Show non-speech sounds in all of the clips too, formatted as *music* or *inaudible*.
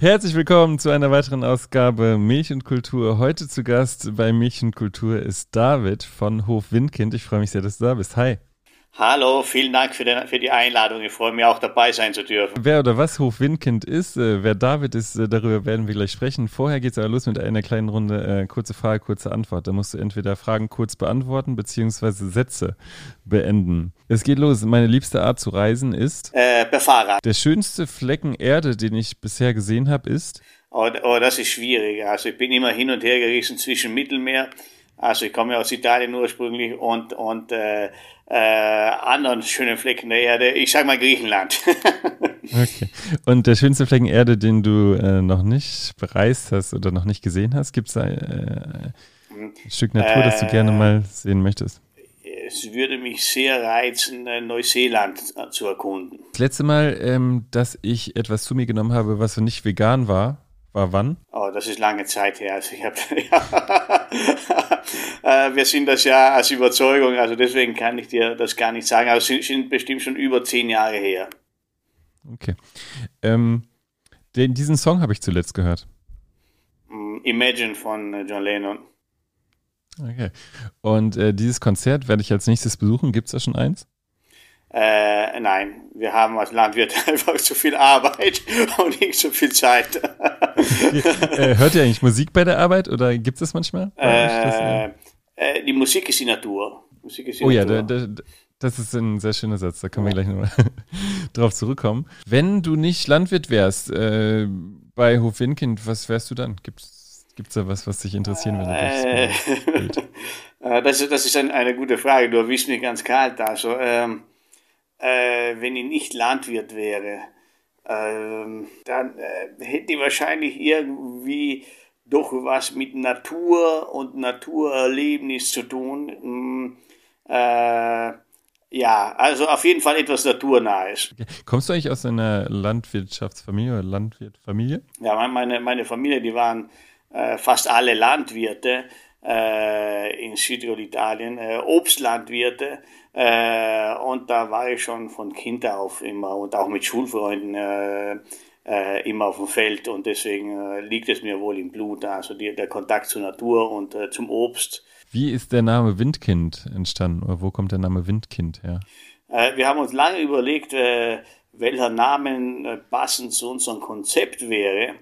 Herzlich willkommen zu einer weiteren Ausgabe Milch und Kultur. Heute zu Gast bei Milch und Kultur ist David von Hof Windkind. Ich freue mich sehr, dass du da bist. Hi. Hallo, vielen Dank für, den, für, die Einladung. Ich freue mich auch dabei sein zu dürfen. Wer oder was Hof Windkind ist, äh, wer David ist, äh, darüber werden wir gleich sprechen. Vorher geht es aber los mit einer kleinen Runde äh, kurze Frage, kurze Antwort. Da musst du entweder Fragen kurz beantworten beziehungsweise Sätze beenden. Es geht los. Meine liebste Art zu reisen ist? Äh, per Fahrrad. Der schönste Flecken Erde, den ich bisher gesehen habe, ist? Oh, oh, das ist schwierig. Also ich bin immer hin und her gerissen zwischen Mittelmeer. Also ich komme ja aus Italien ursprünglich und, und äh, äh, anderen schönen Flecken der Erde. Ich sag mal Griechenland. *laughs* okay. Und der schönste Flecken Erde, den du äh, noch nicht bereist hast oder noch nicht gesehen hast, gibt es da äh, ein Stück Natur, das du gerne mal sehen möchtest? Es würde mich sehr reizen, äh, Neuseeland zu erkunden. Das letzte Mal, ähm, dass ich etwas zu mir genommen habe, was nicht vegan war, war wann? Oh, das ist lange Zeit her. Also ich hab, *laughs* ja, äh, wir sind das ja als Überzeugung, also deswegen kann ich dir das gar nicht sagen. Aber es sind, sind bestimmt schon über zehn Jahre her. Okay. Ähm, den, diesen Song habe ich zuletzt gehört. Mm, Imagine von äh, John Lennon. Okay. Und äh, dieses Konzert werde ich als nächstes besuchen. Gibt es da schon eins? Äh, nein, wir haben als Landwirt *laughs* einfach zu viel Arbeit *laughs* und nicht so viel Zeit. äh, hört ihr eigentlich Musik bei der Arbeit oder gibt es das manchmal? Äh, äh, die Musik ist die Natur. Musik ist die oh Natur. ja, da, da, das ist ein sehr schöner Satz, da können wir gleich nochmal *laughs* drauf zurückkommen. Wenn du nicht Landwirt wärst äh, bei Hof Windkind, was wärst du dann? Gibt's Gibt es da was, was dich interessieren würde? Äh, das, das ist ein, eine gute Frage. Du erwischst mich ganz kalt. Also, ähm, äh, wenn ich nicht Landwirt wäre, ähm, dann äh, hätte ich wahrscheinlich irgendwie doch was mit Natur und Naturerlebnis zu tun. Mm, äh, ja, also auf jeden Fall etwas Naturnahes. Kommst du eigentlich aus einer Landwirtschaftsfamilie oder Landwirtfamilie? Ja, meine, meine Familie, die waren äh, fast alle Landwirte in Süditalien, äh, Obstlandwirte. Äh, und da war ich schon von Kind auf immer und auch mit Schulfreunden äh, äh, immer auf dem Feld und deswegen äh, liegt es mir wohl im Blut, also die, der Kontakt zur Natur und äh, zum Obst. Wie ist der Name Windkind entstanden oder wo kommt der Name Windkind her? Äh, wir haben uns lange überlegt, äh, welcher Name äh, passend zu unserem Konzept wäre.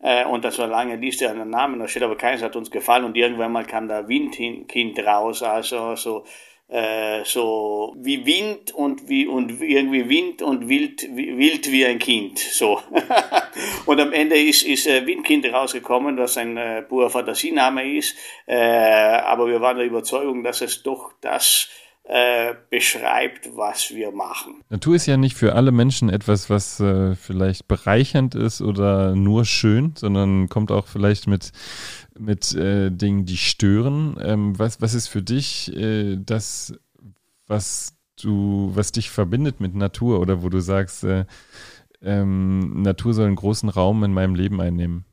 Äh, und das war lange Liste an Namen, da steht aber keins hat uns gefallen. Und irgendwann mal kam da Windkind raus, also so äh, so wie Wind und wie und irgendwie Wind und wild wild wie ein Kind so. *laughs* Und am Ende ist ist äh, Windkind rausgekommen was ein äh, purer Fantasiename ist. Äh, aber wir waren der Überzeugung dass es doch das äh, beschreibt, was wir machen. Natur ist ja nicht für alle Menschen etwas, was äh, vielleicht bereichernd ist oder nur schön, sondern kommt auch vielleicht mit, mit äh, Dingen, die stören. Ähm, was, was ist für dich äh, das, was du, was dich verbindet mit Natur oder wo du sagst, äh, ähm, Natur soll einen großen Raum in meinem Leben einnehmen?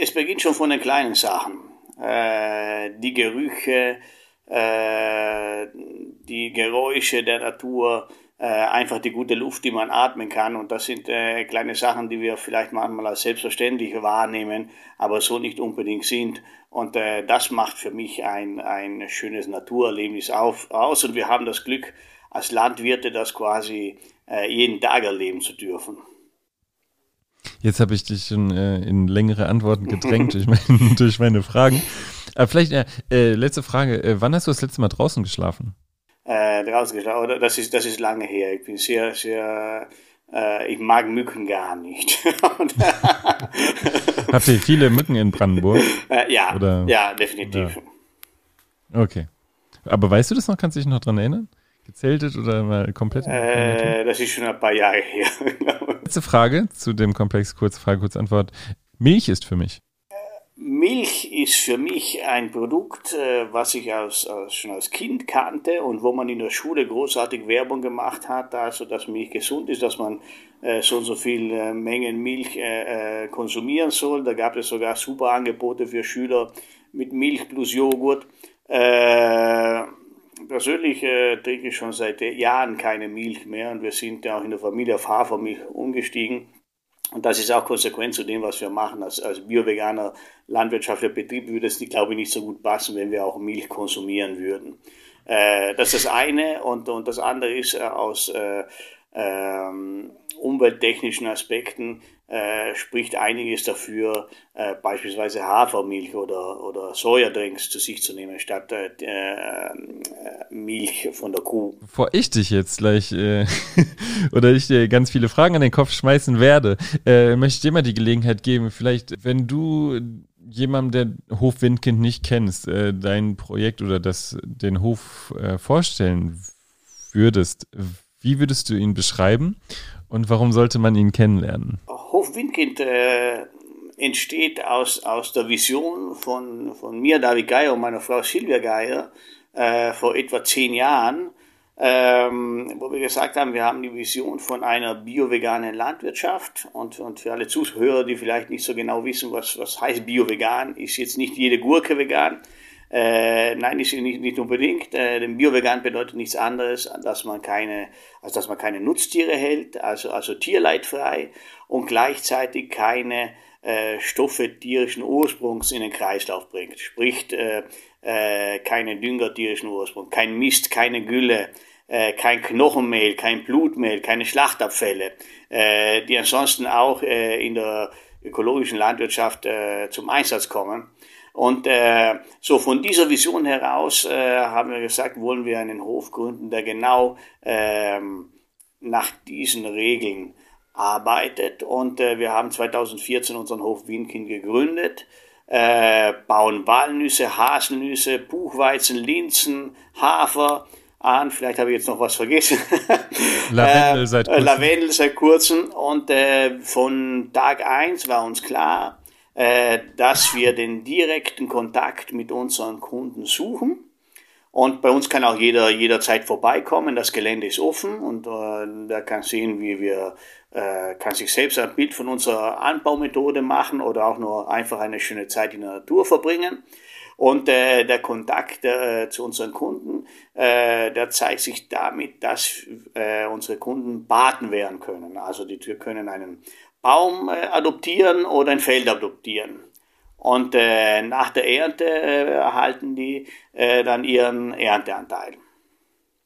Es beginnt schon von den kleinen Sachen. die Gerüche, äh, die Geräusche der Natur, äh, einfach die gute Luft, die man atmen kann. Und das sind äh, kleine Sachen, die wir vielleicht manchmal als selbstverständlich wahrnehmen, aber so nicht unbedingt sind. Und äh, das macht für mich ein, ein schönes Naturerlebnis auf, aus. Und wir haben das Glück, als Landwirte das quasi äh, jeden Tag erleben zu dürfen. Jetzt habe ich dich schon äh, in längere Antworten gedrängt *laughs* durch, mein, *laughs* durch meine Fragen. Aber vielleicht, äh, äh, letzte Frage, äh, wann hast du das letzte Mal draußen geschlafen? Äh, draußen geschlafen, das ist, das ist lange her. Ich bin sehr, sehr, äh, ich mag Mücken gar nicht. *laughs* Habt ihr viele Mücken in Brandenburg? Äh, ja, Oder? ja, definitiv. Ja. Okay. Aber weißt du das noch? Kannst du dich noch dran erinnern? Gezeltet oder mal komplett? Äh, das ist schon ein paar Jahre her. *laughs* Letzte Frage zu dem Komplex, kurze Frage, kurze Antwort. Milch ist für mich. Milch ist für mich ein Produkt, äh, was ich als, als, schon als Kind kannte und wo man in der Schule großartig Werbung gemacht hat, also dass Milch gesund ist, dass man äh, so und so viel äh, Mengen Milch äh, äh, konsumieren soll. Da gab es sogar super Angebote für Schüler mit Milch plus Joghurt. Äh, persönlich trinke ich schon seit Jahren keine Milch mehr und wir sind ja auch in der Familie auf Hafermilch umgestiegen. Und das ist auch konsequent zu dem, was wir machen. Als, als bio-veganer landwirtschaftlicher Betrieb würde es, glaube ich, nicht so gut passen, wenn wir auch Milch konsumieren würden. Äh, das ist das eine. Und, und das andere ist äh, aus äh, ähm, umwelttechnischen Aspekten äh, spricht einiges dafür, äh, beispielsweise Hafermilch oder, oder Sojadrinks zu sich zu nehmen, statt äh, äh Milch von der Kuh. Bevor ich dich jetzt gleich äh, *laughs* oder ich dir ganz viele Fragen an den Kopf schmeißen werde, äh, möchte ich dir mal die Gelegenheit geben, vielleicht, wenn du jemandem, der Hof Windkind nicht kennst, dein Projekt oder das, den Hof vorstellen würdest, wie würdest du ihn beschreiben und warum sollte man ihn kennenlernen? Hof Windkind äh, entsteht aus, aus der Vision von, von mir, David Geier und meiner Frau Silvia Geier äh, vor etwa zehn Jahren, ähm, wo wir gesagt haben, wir haben die Vision von einer bio-veganen Landwirtschaft und, und für alle Zuhörer, die vielleicht nicht so genau wissen, was, was heißt bio-vegan, ist jetzt nicht jede Gurke vegan, äh, nein, ist nicht, nicht unbedingt. Äh, denn Bio-Vegan bedeutet nichts anderes, dass man keine, als dass man keine Nutztiere hält, also, also tierleidfrei und gleichzeitig keine äh, Stoffe tierischen Ursprungs in den Kreislauf bringt. Sprich, äh, äh, keine Dünger tierischen Ursprungs, kein Mist, keine Gülle, äh, kein Knochenmehl, kein Blutmehl, keine Schlachtabfälle, äh, die ansonsten auch äh, in der ökologischen Landwirtschaft äh, zum Einsatz kommen. Und äh, so von dieser Vision heraus äh, haben wir gesagt, wollen wir einen Hof gründen, der genau ähm, nach diesen Regeln arbeitet. Und äh, wir haben 2014 unseren Hof Wienkind gegründet, äh, bauen Walnüsse, Haselnüsse, Buchweizen, Linsen, Hafer an. Vielleicht habe ich jetzt noch was vergessen. *laughs* Lavendel seit kurzem. Lavendel seit kurzem. Und äh, von Tag eins war uns klar, äh, dass wir den direkten Kontakt mit unseren Kunden suchen. Und bei uns kann auch jeder jederzeit vorbeikommen. Das Gelände ist offen und äh, da kann sehen, wie wir, äh, kann sich selbst ein Bild von unserer Anbaumethode machen oder auch nur einfach eine schöne Zeit in der Natur verbringen. Und äh, der Kontakt äh, zu unseren Kunden, äh, der zeigt sich damit, dass äh, unsere Kunden Baten werden können. Also die können einen Baum äh, adoptieren oder ein Feld adoptieren. Und äh, nach der Ernte äh, erhalten die äh, dann ihren Ernteanteil.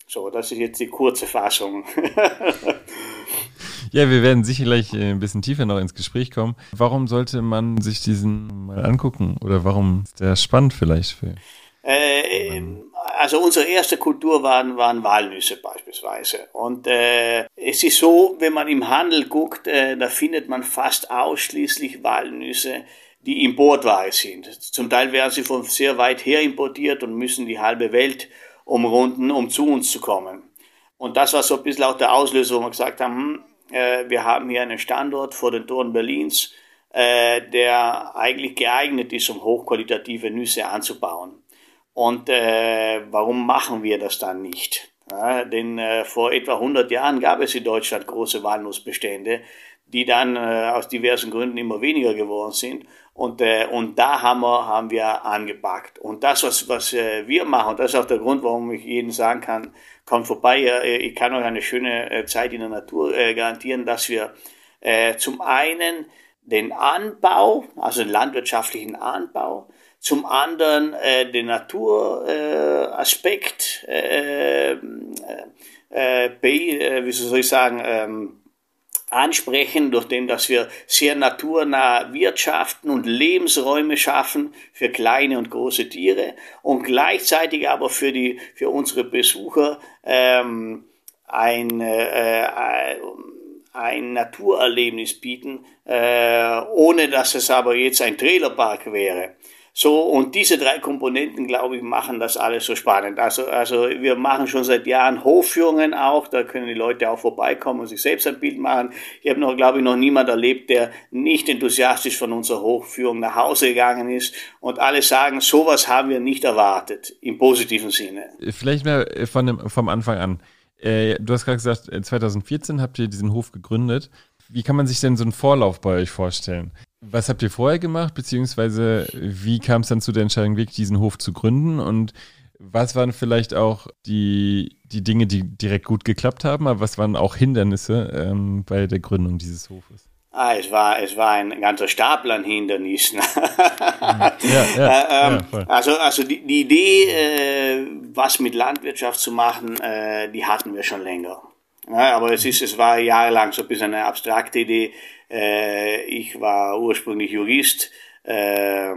So, das ist jetzt die kurze Fassung. *laughs* ja, wir werden sicherlich äh, ein bisschen tiefer noch ins Gespräch kommen. Warum sollte man sich diesen mal angucken? Oder warum ist der spannend vielleicht für? Also unsere erste Kultur waren, waren Walnüsse beispielsweise. Und äh, es ist so, wenn man im Handel guckt, äh, da findet man fast ausschließlich Walnüsse, die Importware sind. Zum Teil werden sie von sehr weit her importiert und müssen die halbe Welt umrunden, um zu uns zu kommen. Und das war so ein bisschen auch der Auslöser, wo wir gesagt haben, hm, äh, wir haben hier einen Standort vor den Toren Berlins, äh, der eigentlich geeignet ist, um hochqualitative Nüsse anzubauen. Und äh, warum machen wir das dann nicht? Ja, denn äh, vor etwa 100 Jahren gab es in Deutschland große Walnussbestände, die dann äh, aus diversen Gründen immer weniger geworden sind. Und, äh, und da haben wir, haben wir angepackt. Und das, was, was äh, wir machen, das ist auch der Grund, warum ich jedem sagen kann, kommt vorbei, äh, ich kann euch eine schöne äh, Zeit in der Natur äh, garantieren, dass wir äh, zum einen den Anbau, also den landwirtschaftlichen Anbau, zum anderen äh, den Naturaspekt, äh, äh, äh, äh, wie soll ich sagen, ähm, ansprechen, durch dem, dass wir sehr naturnah wirtschaften und Lebensräume schaffen für kleine und große Tiere und gleichzeitig aber für die für unsere Besucher ähm, ein äh, äh ein Naturerlebnis bieten, äh, ohne dass es aber jetzt ein Trailerpark wäre. So, und diese drei Komponenten, glaube ich, machen das alles so spannend. Also, also wir machen schon seit Jahren Hofführungen auch, da können die Leute auch vorbeikommen und sich selbst ein Bild machen. Ich habe noch, glaube ich, noch niemand erlebt, der nicht enthusiastisch von unserer Hofführung nach Hause gegangen ist und alle sagen, sowas haben wir nicht erwartet, im positiven Sinne. Vielleicht mehr von dem, vom Anfang an. Äh, du hast gerade gesagt, 2014 äh, habt ihr diesen Hof gegründet. Wie kann man sich denn so einen Vorlauf bei euch vorstellen? Was habt ihr vorher gemacht, beziehungsweise wie kam es dann zu der Entscheidung, wirklich diesen Hof zu gründen? Und was waren vielleicht auch die, die Dinge, die direkt gut geklappt haben, aber was waren auch Hindernisse ähm, bei der Gründung dieses Hofes? Ah, es war, es war ein ganzer Stapel an Hindernissen. *laughs* ja, ja, ähm, ja, also, also die, die Idee, äh, was mit Landwirtschaft zu machen, äh, die hatten wir schon länger. Ja, aber es ist, es war jahrelang so ein bisschen eine abstrakte Idee. Äh, ich war ursprünglich Jurist. Äh,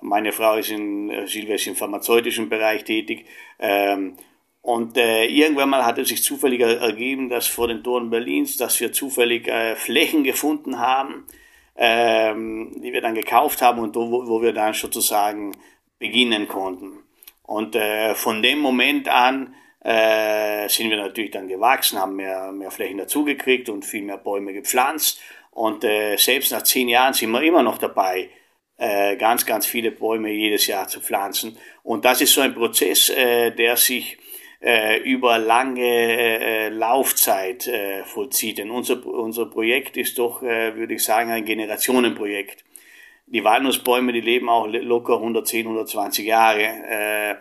meine Frau ist in, ist im pharmazeutischen Bereich tätig. Ähm, und äh, irgendwann mal hat es sich zufällig ergeben, dass vor den Toren Berlins, dass wir zufällig äh, Flächen gefunden haben, ähm, die wir dann gekauft haben und wo, wo wir dann sozusagen beginnen konnten. Und äh, von dem Moment an äh, sind wir natürlich dann gewachsen, haben mehr, mehr Flächen dazugekriegt und viel mehr Bäume gepflanzt. Und äh, selbst nach zehn Jahren sind wir immer noch dabei, äh, ganz, ganz viele Bäume jedes Jahr zu pflanzen. Und das ist so ein Prozess, äh, der sich äh, über lange äh, Laufzeit äh, vollzieht. Denn unser, unser Projekt ist doch, äh, würde ich sagen, ein Generationenprojekt. Die Walnussbäume, die leben auch locker 110, 120 Jahre. Äh,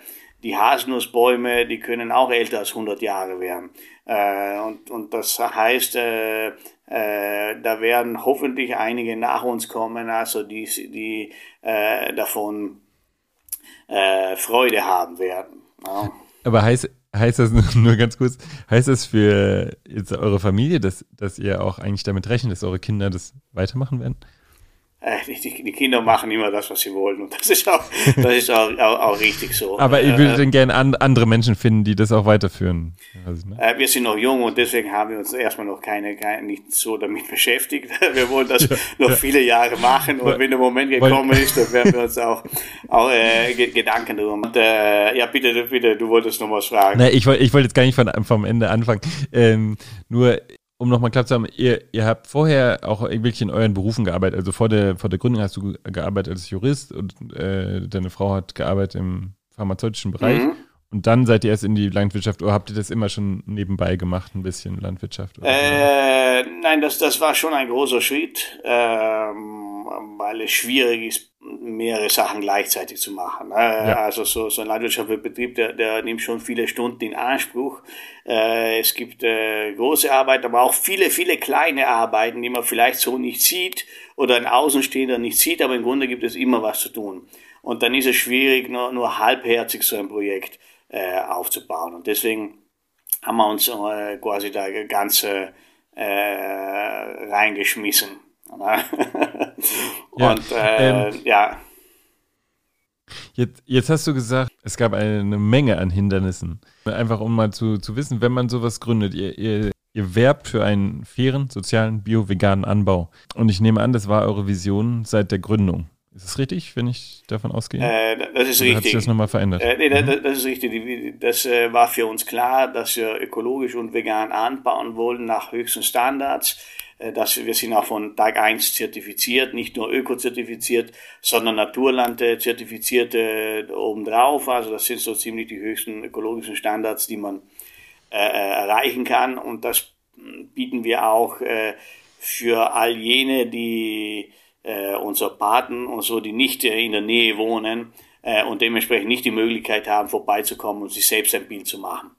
die Haselnussbäume, die können auch älter als 100 Jahre werden. Äh, und, und das heißt, äh, äh, da werden hoffentlich einige nach uns kommen, also die, die äh, davon äh, Freude haben werden. Ja. Aber heißt, heißt das *laughs* nur ganz kurz, heißt das für jetzt eure Familie, dass, dass ihr auch eigentlich damit rechnet, dass eure Kinder das weitermachen werden? Äh, die, die, Kinder machen immer das, was sie wollen. Und das ist auch, das ist auch, auch, auch richtig so. Aber ich würde äh, gerne an, andere Menschen finden, die das auch weiterführen. Also, ne? äh, wir sind noch jung und deswegen haben wir uns erstmal noch keine, keine nicht so damit *laughs* beschäftigt. Wir wollen das ja, noch ja. viele Jahre machen und wenn der Moment gekommen ist, dann werden wir uns auch, auch äh, Gedanken drum. Und, äh, ja, bitte, bitte, du wolltest noch was fragen. Nee, ich wollte ich wollte jetzt gar nicht von, vom Ende anfangen. Ähm, nur um nochmal klar zu haben, ihr, ihr habt vorher auch wirklich in euren Berufen gearbeitet. Also vor der, vor der Gründung hast du gearbeitet als Jurist und äh, deine Frau hat gearbeitet im pharmazeutischen Bereich. Mhm. Und dann seid ihr erst in die Landwirtschaft oder habt ihr das immer schon nebenbei gemacht, ein bisschen Landwirtschaft? Äh, nein, das, das war schon ein großer Schritt, ähm, weil es schwierig ist, mehrere Sachen gleichzeitig zu machen. Äh, ja. Also so, so ein landwirtschaftlicher Betrieb, der, der nimmt schon viele Stunden in Anspruch. Äh, es gibt äh, große Arbeit, aber auch viele, viele kleine Arbeiten, die man vielleicht so nicht sieht oder ein Außenstehender nicht sieht, aber im Grunde gibt es immer was zu tun. Und dann ist es schwierig, nur, nur halbherzig so ein Projekt äh, aufzubauen. Und deswegen haben wir uns äh, quasi da ganze äh, reingeschmissen. *laughs* Und ja, ähm, ja. Jetzt, jetzt hast du gesagt, es gab eine Menge an Hindernissen. Einfach um mal zu, zu wissen, wenn man sowas gründet, ihr, ihr, ihr werbt für einen fairen, sozialen, bio-veganen Anbau. Und ich nehme an, das war eure Vision seit der Gründung. Ist es richtig, wenn ich davon ausgehe? Äh, das ist Oder richtig. Hat sich das nochmal verändert? Äh, nee, mhm. das, das, ist richtig. Das äh, war für uns klar, dass wir ökologisch und vegan anbauen wollen nach höchsten Standards. Äh, dass wir, wir sind auch von Tag eins zertifiziert, nicht nur öko-zertifiziert, sondern Naturland zertifiziert äh, obendrauf. Also das sind so ziemlich die höchsten ökologischen Standards, die man äh, erreichen kann. Und das bieten wir auch für all jene, die äh, unsere Paten und so, die nicht äh, in der Nähe wohnen äh, und dementsprechend nicht die Möglichkeit haben, vorbeizukommen und sich selbst ein Bild zu machen.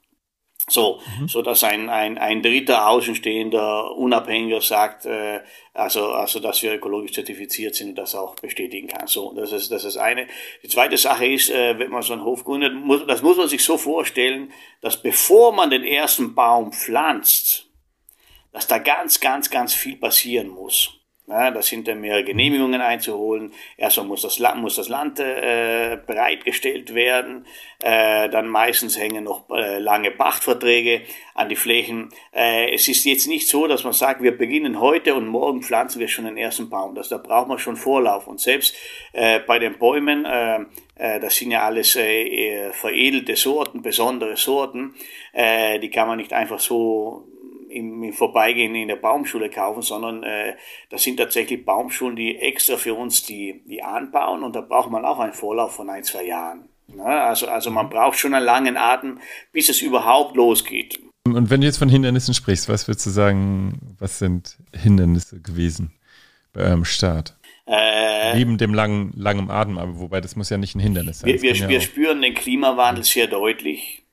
So, mhm. so dass ein, ein, ein dritter Außenstehender Unabhängiger sagt, äh, also, also, dass wir ökologisch zertifiziert sind und das auch bestätigen kann. So, das ist, das ist eine. Die zweite Sache ist, äh, wenn man so einen Hof gründet, muss, das muss man sich so vorstellen, dass bevor man den ersten Baum pflanzt, dass da ganz, ganz, ganz viel passieren muss. Ja, das sind dann mehrere Genehmigungen einzuholen. Erstmal muss das Land, muss das Land äh, bereitgestellt werden. Äh, dann meistens hängen noch äh, lange Pachtverträge an die Flächen. Äh, es ist jetzt nicht so, dass man sagt, wir beginnen heute und morgen pflanzen wir schon den ersten Baum. Das, da braucht man schon Vorlauf. Und selbst äh, bei den Bäumen, äh, das sind ja alles veredelte Sorten, besondere Sorten, die kann man nicht einfach so im, im Vorbeigehen in der Baumschule kaufen, sondern äh, das sind tatsächlich Baumschulen, die extra für uns die, die anbauen und da braucht man auch einen Vorlauf von ein, zwei Jahren. Ja, also, also man braucht schon einen langen Atem, bis es überhaupt losgeht. Und wenn du jetzt von Hindernissen sprichst, was würdest du sagen, was sind Hindernisse gewesen bei eurem Start? Äh, Neben dem langen, langen Atem, aber wobei das muss ja nicht ein Hindernis sein. Wir, wir, ja wir spüren den Klimawandel sehr deutlich,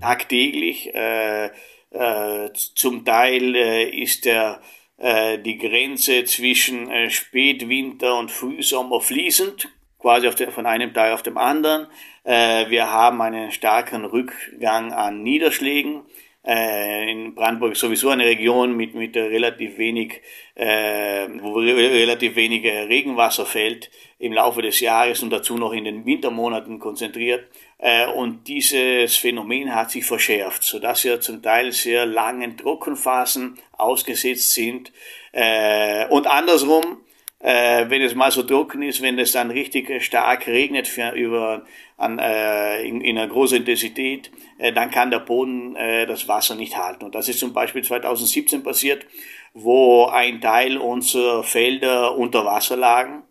tagtäglich. Äh, äh, zum Teil äh, ist der äh, die Grenze zwischen äh, Spätwinter und Frühsommer fließend, quasi der, von einem Teil auf dem anderen. Äh, wir haben einen starken Rückgang an Niederschlägen. In Brandenburg sowieso eine Region mit, mit relativ wenig, wo relativ wenig Regenwasser fällt im Laufe des Jahres und dazu noch in den Wintermonaten konzentriert. Äh, und dieses Phänomen hat sich verschärft, sodass wir zum Teil sehr langen Trockenphasen ausgesetzt sind. Äh, und andersrum, äh, wenn es mal so trocken ist, wenn es dann richtig stark regnet über, an, in, in einer großen Intensität, dann kann der Boden das Wasser nicht halten. Und das ist zum Beispiel 2017 passiert, wo ein Teil unserer Felder unter Wasser lagen.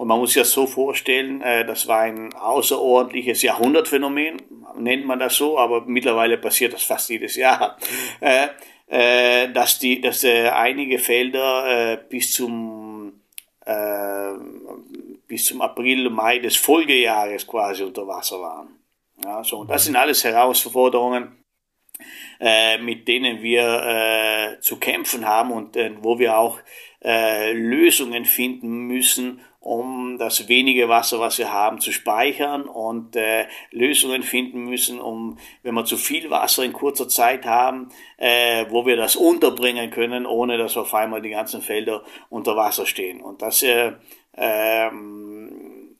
Und man muss sich das so vorstellen, äh, das war ein außerordentliches Jahrhundertphänomen, nennt man das so, aber mittlerweile passiert das fast jedes Jahr, *laughs* äh, äh, dass, die, dass einige Felder bis zum bis zum April, Mai des Folgejahres quasi unter Wasser waren. Ja, so, und das sind alles Herausforderungen, mit denen wir zu kämpfen haben und wo wir auch Lösungen finden müssen, um das wenige Wasser, was wir haben, zu speichern und äh, Lösungen finden müssen, um, wenn wir zu viel Wasser in kurzer Zeit haben, äh, wo wir das unterbringen können, ohne dass auf einmal die ganzen Felder unter Wasser stehen. Und das äh, äh, mit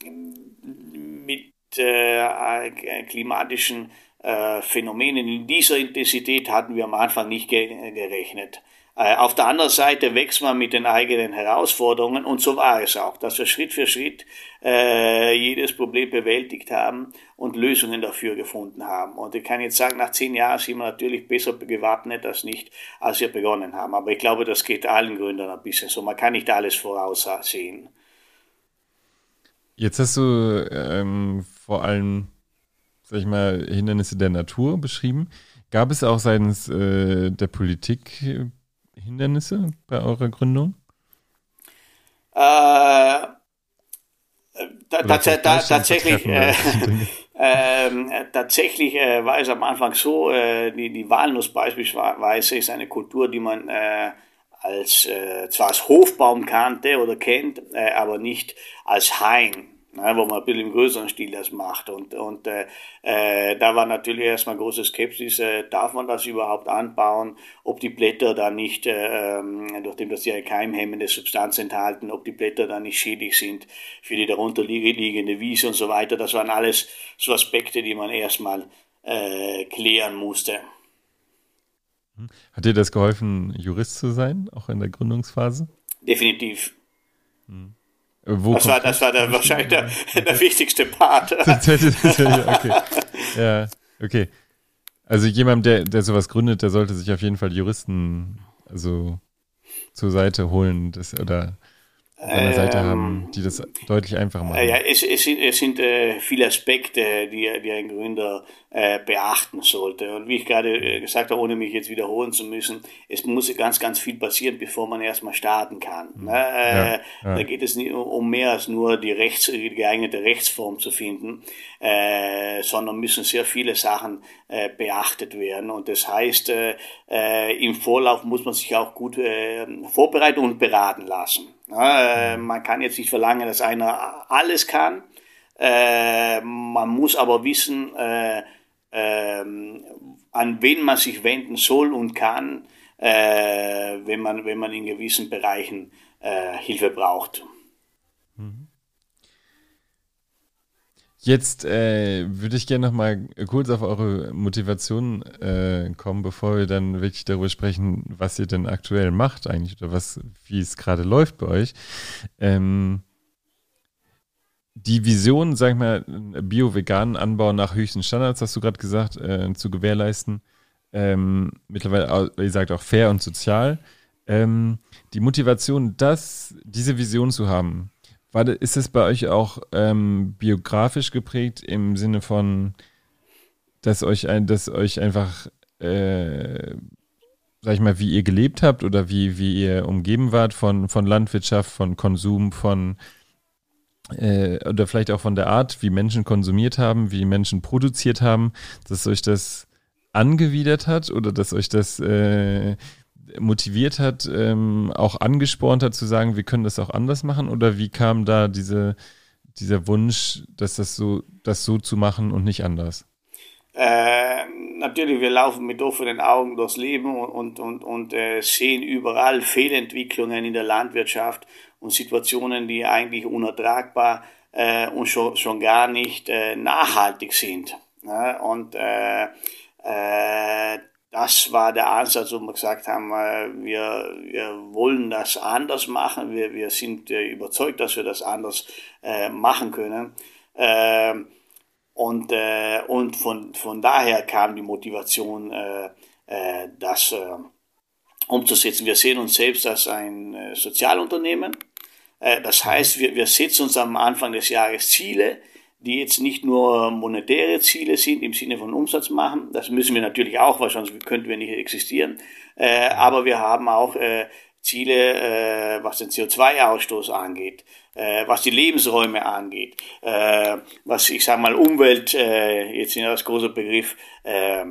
äh, klimatischen äh, Phänomenen in dieser Intensität hatten wir am Anfang nicht gerechnet. Äh, auf der anderen Seite wächst man mit den eigenen Herausforderungen und so war es auch, dass wir Schritt für Schritt äh, jedes Problem bewältigt haben und Lösungen dafür gefunden haben. Und ich kann jetzt sagen, nach zehn Jahren sind wir natürlich besser gewappnet als nicht, als wir begonnen haben. Aber ich glaube, das geht allen Gründern ein bisschen so. Man kann nicht alles voraussehen. Jetzt hast du ähm, vor allem, sag ich mal, Hindernisse der Natur beschrieben. Gab es auch seitens äh, der Politik Hindernisse bei eurer Gründung? Äh, tatsächlich, äh, *laughs* äh, tatsächlich äh, war es am Anfang so, äh, die, die Walnuss beispielsweise ist eine Kultur, die man äh, als äh, zwar als Hofbaum kannte oder kennt, äh, aber nicht als Hain wo man ein bisschen im größeren Stil das macht. Und, und äh, äh, da war natürlich erstmal große Skepsis, äh, darf man das überhaupt anbauen, ob die Blätter da nicht, äh, ähm, dass sie eine keimhemmende Substanz enthalten, ob die Blätter da nicht schädlich sind für die darunter liegende Wiese und so weiter. Das waren alles so Aspekte, die man erstmal äh, klären musste. Hat dir das geholfen, Jurist zu sein, auch in der Gründungsphase? Definitiv. Hm. Wo das, war, das war der, *laughs* wahrscheinlich der, der wichtigste Part. *laughs* okay. Ja, okay. Also jemand, der, der sowas gründet, der sollte sich auf jeden Fall Juristen also zur Seite holen das, oder seiner Seite ähm, haben, die das deutlich einfacher machen. Ja, es, es sind, es sind äh, viele Aspekte, die, die ein Gründer äh, beachten sollte. Und wie ich gerade äh, gesagt habe, ohne mich jetzt wiederholen zu müssen, es muss ganz, ganz viel passieren, bevor man erstmal starten kann. Mhm. Ne? Äh, ja, ja. Da geht es nicht um mehr als nur die, Rechts, die geeignete Rechtsform zu finden, äh, sondern müssen sehr viele Sachen äh, beachtet werden. Und das heißt, äh, äh, im Vorlauf muss man sich auch gut äh, vorbereiten und beraten lassen. Äh, man kann jetzt nicht verlangen, dass einer alles kann. Äh, man muss aber wissen, äh, äh, an wen man sich wenden soll und kann, äh, wenn, man, wenn man in gewissen Bereichen äh, Hilfe braucht. Mhm. Jetzt äh, würde ich gerne noch mal kurz auf eure Motivation äh, kommen, bevor wir dann wirklich darüber sprechen, was ihr denn aktuell macht eigentlich oder was, wie es gerade läuft bei euch. Ähm, die Vision, sag ich mal, bio-veganen Anbau nach höchsten Standards, hast du gerade gesagt, äh, zu gewährleisten. Ähm, mittlerweile, ihr sagt auch fair und sozial. Ähm, die Motivation, das, diese Vision zu haben, war, ist es bei euch auch ähm, biografisch geprägt im Sinne von, dass euch ein, dass euch einfach, äh, sag ich mal, wie ihr gelebt habt oder wie, wie ihr umgeben wart von, von Landwirtschaft, von Konsum, von äh, oder vielleicht auch von der Art, wie Menschen konsumiert haben, wie Menschen produziert haben, dass euch das angewidert hat oder dass euch das äh, motiviert hat, ähm, auch angespornt hat zu sagen, wir können das auch anders machen? Oder wie kam da diese, dieser Wunsch, dass das so, das so zu machen und nicht anders? Äh, natürlich, wir laufen mit offenen Augen durchs Leben und, und, und, äh, sehen überall Fehlentwicklungen in der Landwirtschaft und Situationen, die eigentlich unertragbar äh, und schon, schon gar nicht äh, nachhaltig sind. Ne? Und äh, äh, das war der Ansatz, wo wir gesagt haben, äh, wir, wir wollen das anders machen. Wir, wir sind äh, überzeugt, dass wir das anders äh, machen können. Äh, und, äh, und von, von daher kam die Motivation, äh, äh, das äh, umzusetzen. Wir sehen uns selbst als ein äh, Sozialunternehmen. Das heißt, wir, wir setzen uns am Anfang des Jahres Ziele, die jetzt nicht nur monetäre Ziele sind im Sinne von Umsatz machen, das müssen wir natürlich auch, weil sonst könnten wir nicht existieren, äh, aber wir haben auch äh, Ziele, äh, was den CO2-Ausstoß angeht, äh, was die Lebensräume angeht, äh, was ich sage mal Umwelt, äh, jetzt in das große Begriff, äh,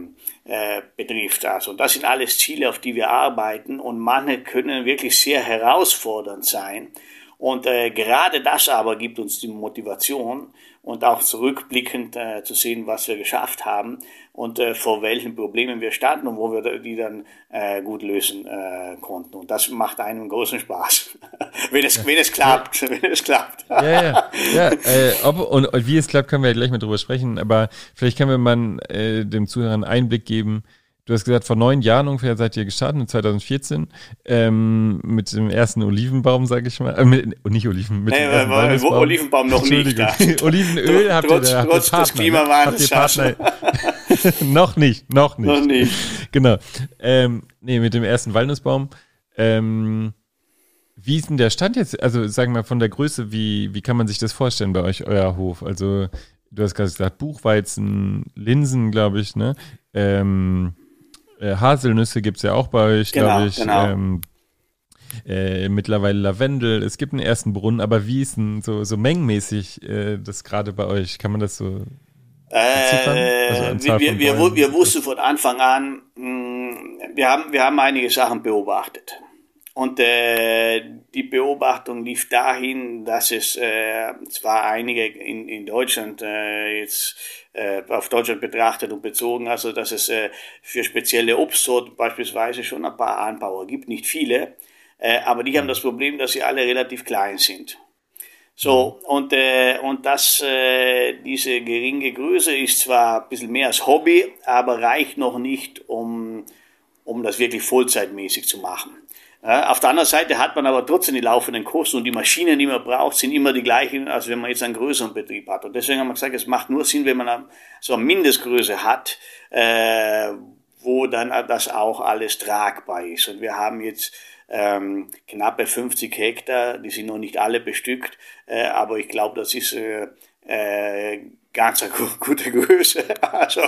äh, betrifft. Also das sind alles Ziele, auf die wir arbeiten und manche können wirklich sehr herausfordernd sein. Und äh, gerade das aber gibt uns die Motivation, und auch zurückblickend äh, zu sehen, was wir geschafft haben und äh, vor welchen Problemen wir standen und wo wir die dann äh, gut lösen äh, konnten. Und das macht einem großen Spaß, *laughs* wenn es wenn es klappt, *laughs* wenn es klappt. ja, ja, ja. Äh, ob und, und wie es klappt, können wir ja gleich mal drüber sprechen. Aber vielleicht können wir mal äh, dem Zuhörer einen Einblick geben Du hast gesagt, vor neun Jahren ungefähr seid ihr gestartet, 2014, ähm, mit dem ersten Olivenbaum, sag ich mal. Äh, mit, nicht Oliven, mit nee, dem ersten Walnussbaum. Olivenbaum noch nicht. Da. *laughs* Olivenöl habt trotz, ihr da. Trotz des Klimawandels. *laughs* noch nicht, noch nicht. Noch nicht. *laughs* Genau. Ähm, nee, mit dem ersten Walnussbaum. Ähm, wie ist denn der Stand jetzt? Also sagen wir mal von der Größe, wie, wie kann man sich das vorstellen bei euch, euer Hof? Also du hast gerade gesagt, Buchweizen, Linsen, glaube ich, ne? Ähm, äh, Haselnüsse gibt es ja auch bei euch, genau, glaube ich. Genau. Ähm, äh, mittlerweile Lavendel. Es gibt einen ersten Brunnen, aber wie ist denn so, so mengenmäßig äh, das gerade bei euch? Kann man das so äh, also wir, wir, wir, wussten von Anfang an, mh, hm, wir, haben, wir haben einige Sachen beobachtet. Und äh, die Beobachtung lief dahin, dass es äh, zwar einige in, in Deutschland äh, jetzt äh, auf Deutschland betrachtet und bezogen, also dass es äh, für spezielle Obstsorten beispielsweise schon ein paar Anbauer gibt, nicht viele, äh, aber die haben das Problem, dass sie alle relativ klein sind. So, und, äh, und das, äh, diese geringe Größe ist zwar ein bisschen mehr als Hobby, aber reicht noch nicht, um, um das wirklich vollzeitmäßig zu machen. Auf der anderen Seite hat man aber trotzdem die laufenden Kosten und die Maschinen, die man braucht, sind immer die gleichen, als wenn man jetzt einen größeren Betrieb hat. Und deswegen haben wir gesagt, es macht nur Sinn, wenn man so eine Mindestgröße hat, äh, wo dann das auch alles tragbar ist. Und wir haben jetzt ähm, knappe 50 Hektar, die sind noch nicht alle bestückt, äh, aber ich glaube, das ist äh, äh, ganz eine gute Größe. *laughs* Also,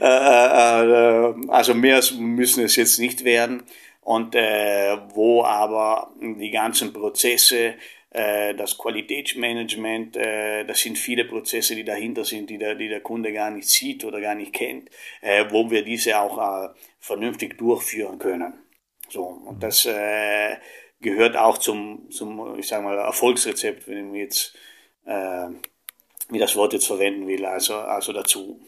äh, äh, also mehr müssen es jetzt nicht werden und äh, wo aber die ganzen Prozesse, äh, das Qualitätsmanagement, äh, das sind viele Prozesse, die dahinter sind, die der, die der Kunde gar nicht sieht oder gar nicht kennt, äh, wo wir diese auch äh, vernünftig durchführen können. So, und mhm. das äh, gehört auch zum, zum, ich sage mal, Erfolgsrezept, wenn ich jetzt, wie das Wort jetzt verwenden will, also, also dazu.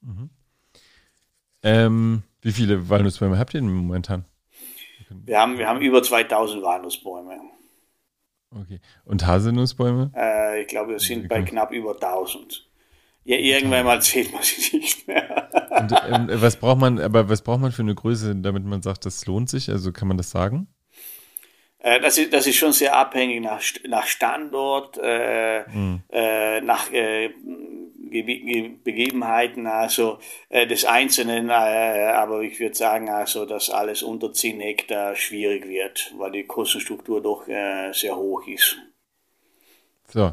Mhm. Ähm, wie viele Walnussbäume habt ihr denn momentan? Wir haben, wir haben über 2000 Walnussbäume. Okay. Und Haselnussbäume? Äh, ich glaube, wir sind bei knapp über 1000. Ja, irgendwann mal zählt man sie nicht mehr. Und, ähm, was braucht man, aber was braucht man für eine Größe, damit man sagt, das lohnt sich? Also kann man das sagen? Äh, das, ist, das ist schon sehr abhängig nach, nach Standort, äh, äh, nach äh, Begebenheiten also äh, des Einzelnen, äh, aber ich würde sagen also, dass alles unter 10 Hektar schwierig wird, weil die Kostenstruktur doch äh, sehr hoch ist. So,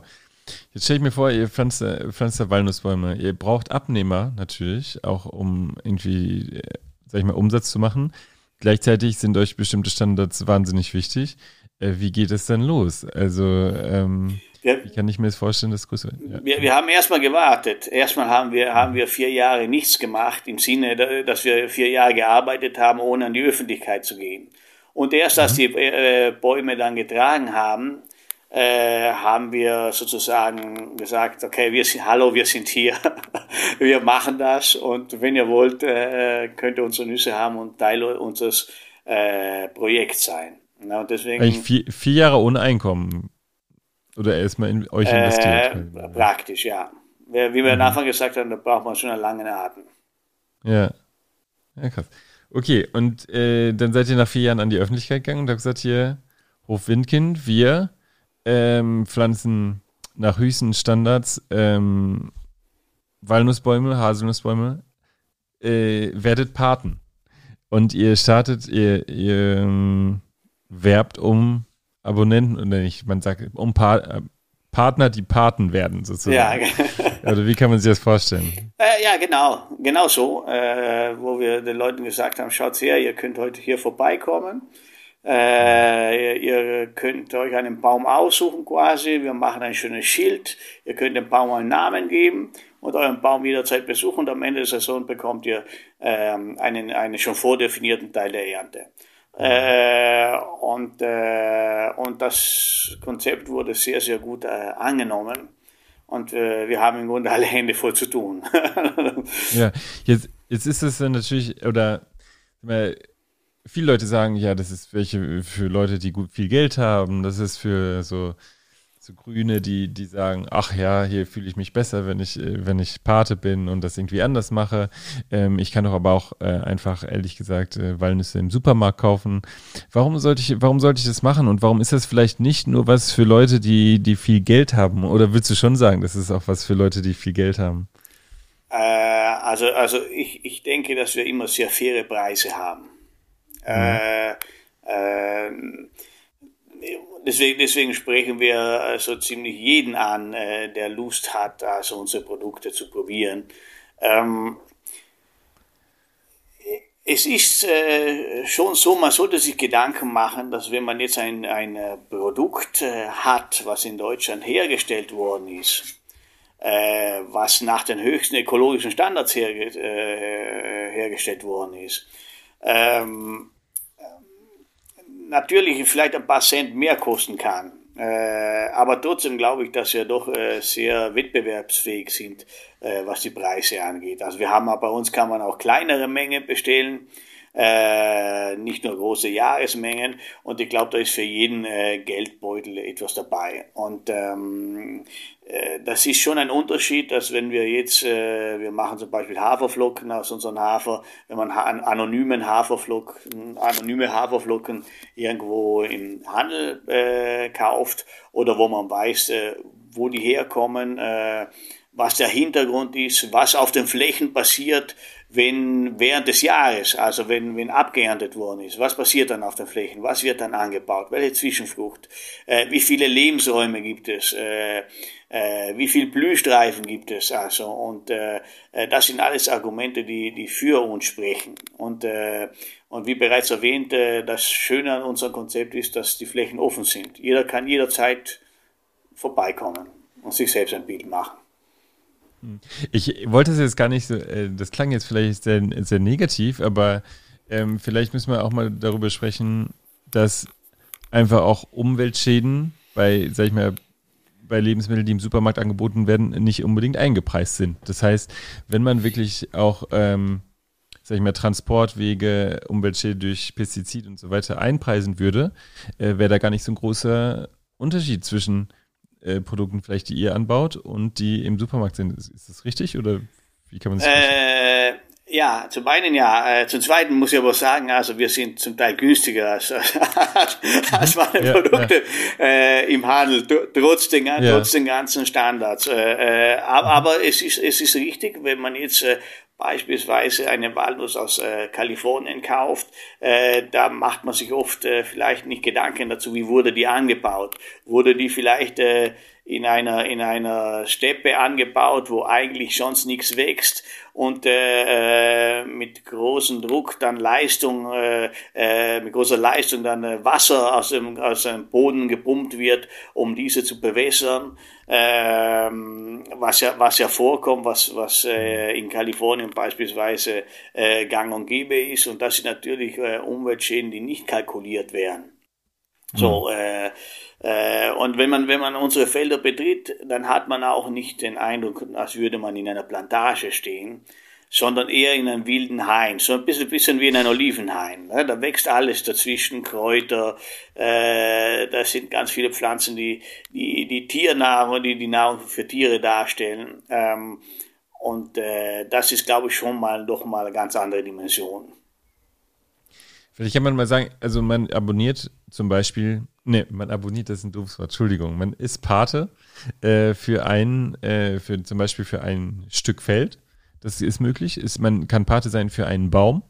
jetzt stelle ich mir vor, ihr pflanzt, Walnussbäume. Ihr braucht Abnehmer natürlich, auch um irgendwie, sag ich mal, Umsatz zu machen. Gleichzeitig sind euch bestimmte Standards wahnsinnig wichtig. Äh, wie geht es dann los? Also, ähm, ja, wie kann ich mir das vorstellen, das größer ja. wir, wir haben erstmal gewartet. Erstmal haben wir, haben wir vier Jahre nichts gemacht, im Sinne, dass wir vier Jahre gearbeitet haben, ohne an die Öffentlichkeit zu gehen. Und erst als mhm. die äh, Bäume dann getragen haben, äh, haben wir sozusagen gesagt, okay, wir sind, hallo, wir sind hier, *laughs* wir machen das und wenn ihr wollt, äh, könnt ihr unsere Nüsse haben und Teil unseres äh, Projekts sein. Und deswegen, vier, vier Jahre ohne Einkommen oder erstmal in euch äh, investiert? Äh, praktisch, ja. Wie wir mhm. am Anfang gesagt haben, da braucht man schon einen langen Atem. Ja. Ja, krass. Okay, und äh, dann seid ihr nach vier Jahren an die Öffentlichkeit gegangen und habt gesagt, hier, Hof Windkind, wir ähm, pflanzen nach höchsten Standards ähm, Walnussbäume, Haselnussbäume, äh, werdet Paten. Und ihr startet, ihr, ihr ähm, werbt um Abonnenten, oder nicht, man sagt, um pa äh, Partner, die Paten werden, sozusagen. Ja, *laughs* Oder wie kann man sich das vorstellen? Äh, ja, genau, genau so, äh, wo wir den Leuten gesagt haben, schaut her, ihr könnt heute hier vorbeikommen. Äh, ihr könnt euch einen Baum aussuchen quasi. Wir machen ein schönes Schild. Ihr könnt dem Baum einen Namen geben und euren Baum jederzeit besuchen. Und am Ende der Saison bekommt ihr ähm, einen, einen schon vordefinierten Teil der Ernte. Äh, und, äh, und das Konzept wurde sehr, sehr gut äh, angenommen. Und äh, wir haben im Grunde alle Hände voll zu tun. *laughs* ja, jetzt, jetzt ist es natürlich, oder viele Leute sagen, ja, das ist welche für Leute, die gut viel Geld haben, das ist für so, so Grüne, die, die sagen, ach ja, hier fühle ich mich besser, wenn ich, wenn ich Pate bin und das irgendwie anders mache. Ähm, ich kann doch aber auch äh, einfach, ehrlich gesagt, äh, Walnüsse im Supermarkt kaufen. Warum sollte ich, warum sollte ich das machen? Und warum ist das vielleicht nicht nur was für Leute, die, die viel Geld haben? Oder willst du schon sagen, das ist auch was für Leute, die viel Geld haben? Äh, also, also ich, ich denke, dass wir immer sehr faire Preise haben. Mhm. Deswegen, deswegen sprechen wir also ziemlich jeden an, äh, der Lust hat, also unsere Produkte zu probieren. Ähm, es ist äh, schon so, man sollte sich Gedanken machen, dass wenn man jetzt ein, ein äh, Produkt äh, hat, was in Deutschland hergestellt worden ist, äh, was nach den höchsten ökologischen Standards herge äh, hergestellt worden ist, ähm, natürlich vielleicht ein paar Cent mehr kosten kann. Äh, aber trotzdem glaube ich, dass wir doch äh, sehr wettbewerbsfähig sind, äh, was die Preise angeht. Also wir haben bei uns kann man auch kleinere Mengen bestellen äh, nicht nur große Jahresmengen und ich glaube, da ist für jeden äh, Geldbeutel etwas dabei. Und ähm, äh, das ist schon ein Unterschied, dass wenn wir jetzt, äh, wir machen zum Beispiel Haferflocken aus unserem Hafer, wenn man ha anonymen Haferflocken, anonyme Haferflocken irgendwo im Handel äh, kauft oder wo man weiß, äh, wo die herkommen, was der Hintergrund ist, was auf den Flächen passiert, wenn während des Jahres, also wenn, wenn abgeerntet worden ist, was passiert dann auf den Flächen, was wird dann angebaut, welche Zwischenfrucht, äh, wie viele Lebensräume gibt es, äh, äh, wie viel Blühstreifen gibt es, also und äh, äh, das sind alles Argumente, die, die für uns sprechen. Und äh, und wie bereits erwähnt, äh, das Schöne an unserem Konzept ist, dass die Flächen offen sind. Jeder kann jederzeit vorbeikommen und sich selbst ein Bild machen. Ich wollte es jetzt gar nicht so, äh, das klang jetzt vielleicht sehr, sehr negativ, aber ähm, vielleicht müssen wir auch mal darüber sprechen, dass einfach auch Umweltschäden bei, sag ich mal, bei Lebensmitteln, die im Supermarkt angeboten werden, nicht unbedingt eingepreist sind. Das heißt, wenn man wirklich auch, ähm, sag ich mal, Transportwege, Umweltschäden durch Pestizid und so weiter einpreisen würde, äh, wäre da gar nicht so ein großer Unterschied zwischen äh, Produkten vielleicht, die ihr anbaut und die im Supermarkt sind. Ist, ist das richtig oder wie kann man sich äh, ja, zum einen ja. Äh, zum zweiten muss ich aber sagen, also wir sind zum Teil günstiger als, *laughs* als meine ja, Produkte ja. Äh, im Handel, trotz den, ja. trotz den ganzen Standards. Äh, äh, aber, aber es, ist, es ist richtig, wenn man jetzt äh, beispielsweise eine Walnuss aus äh, Kalifornien kauft, äh, da macht man sich oft äh, vielleicht nicht Gedanken dazu, wie wurde die angebaut. Wurde die vielleicht äh, in einer, in einer Steppe angebaut, wo eigentlich sonst nichts wächst und äh, äh, mit großem Druck dann Leistung, äh, äh, mit großer Leistung dann äh, Wasser aus dem, aus dem Boden gepumpt wird, um diese zu bewässern. Ähm, was ja was ja vorkommt, was was äh, in Kalifornien beispielsweise äh, Gang und Gäbe ist und das sind natürlich äh, Umweltschäden, die nicht kalkuliert werden. So, mhm. äh, äh, und wenn man, wenn man unsere Felder betritt, dann hat man auch nicht den Eindruck, als würde man in einer Plantage stehen, sondern eher in einem wilden Hain, so ein bisschen, bisschen wie in einem Olivenhain. Ne? Da wächst alles dazwischen, Kräuter, äh, da sind ganz viele Pflanzen, die, die, die Tiernahrung, die die Nahrung für Tiere darstellen. Ähm, und äh, das ist, glaube ich, schon mal doch mal eine ganz andere Dimension. Vielleicht kann man mal sagen, also man abonniert zum Beispiel, ne, man abonniert, das ist ein doofes Wort, Entschuldigung, man ist Pate äh, für ein, äh, für zum Beispiel für ein Stück Feld. Das ist möglich. Ist, man kann Pate sein für einen Baum.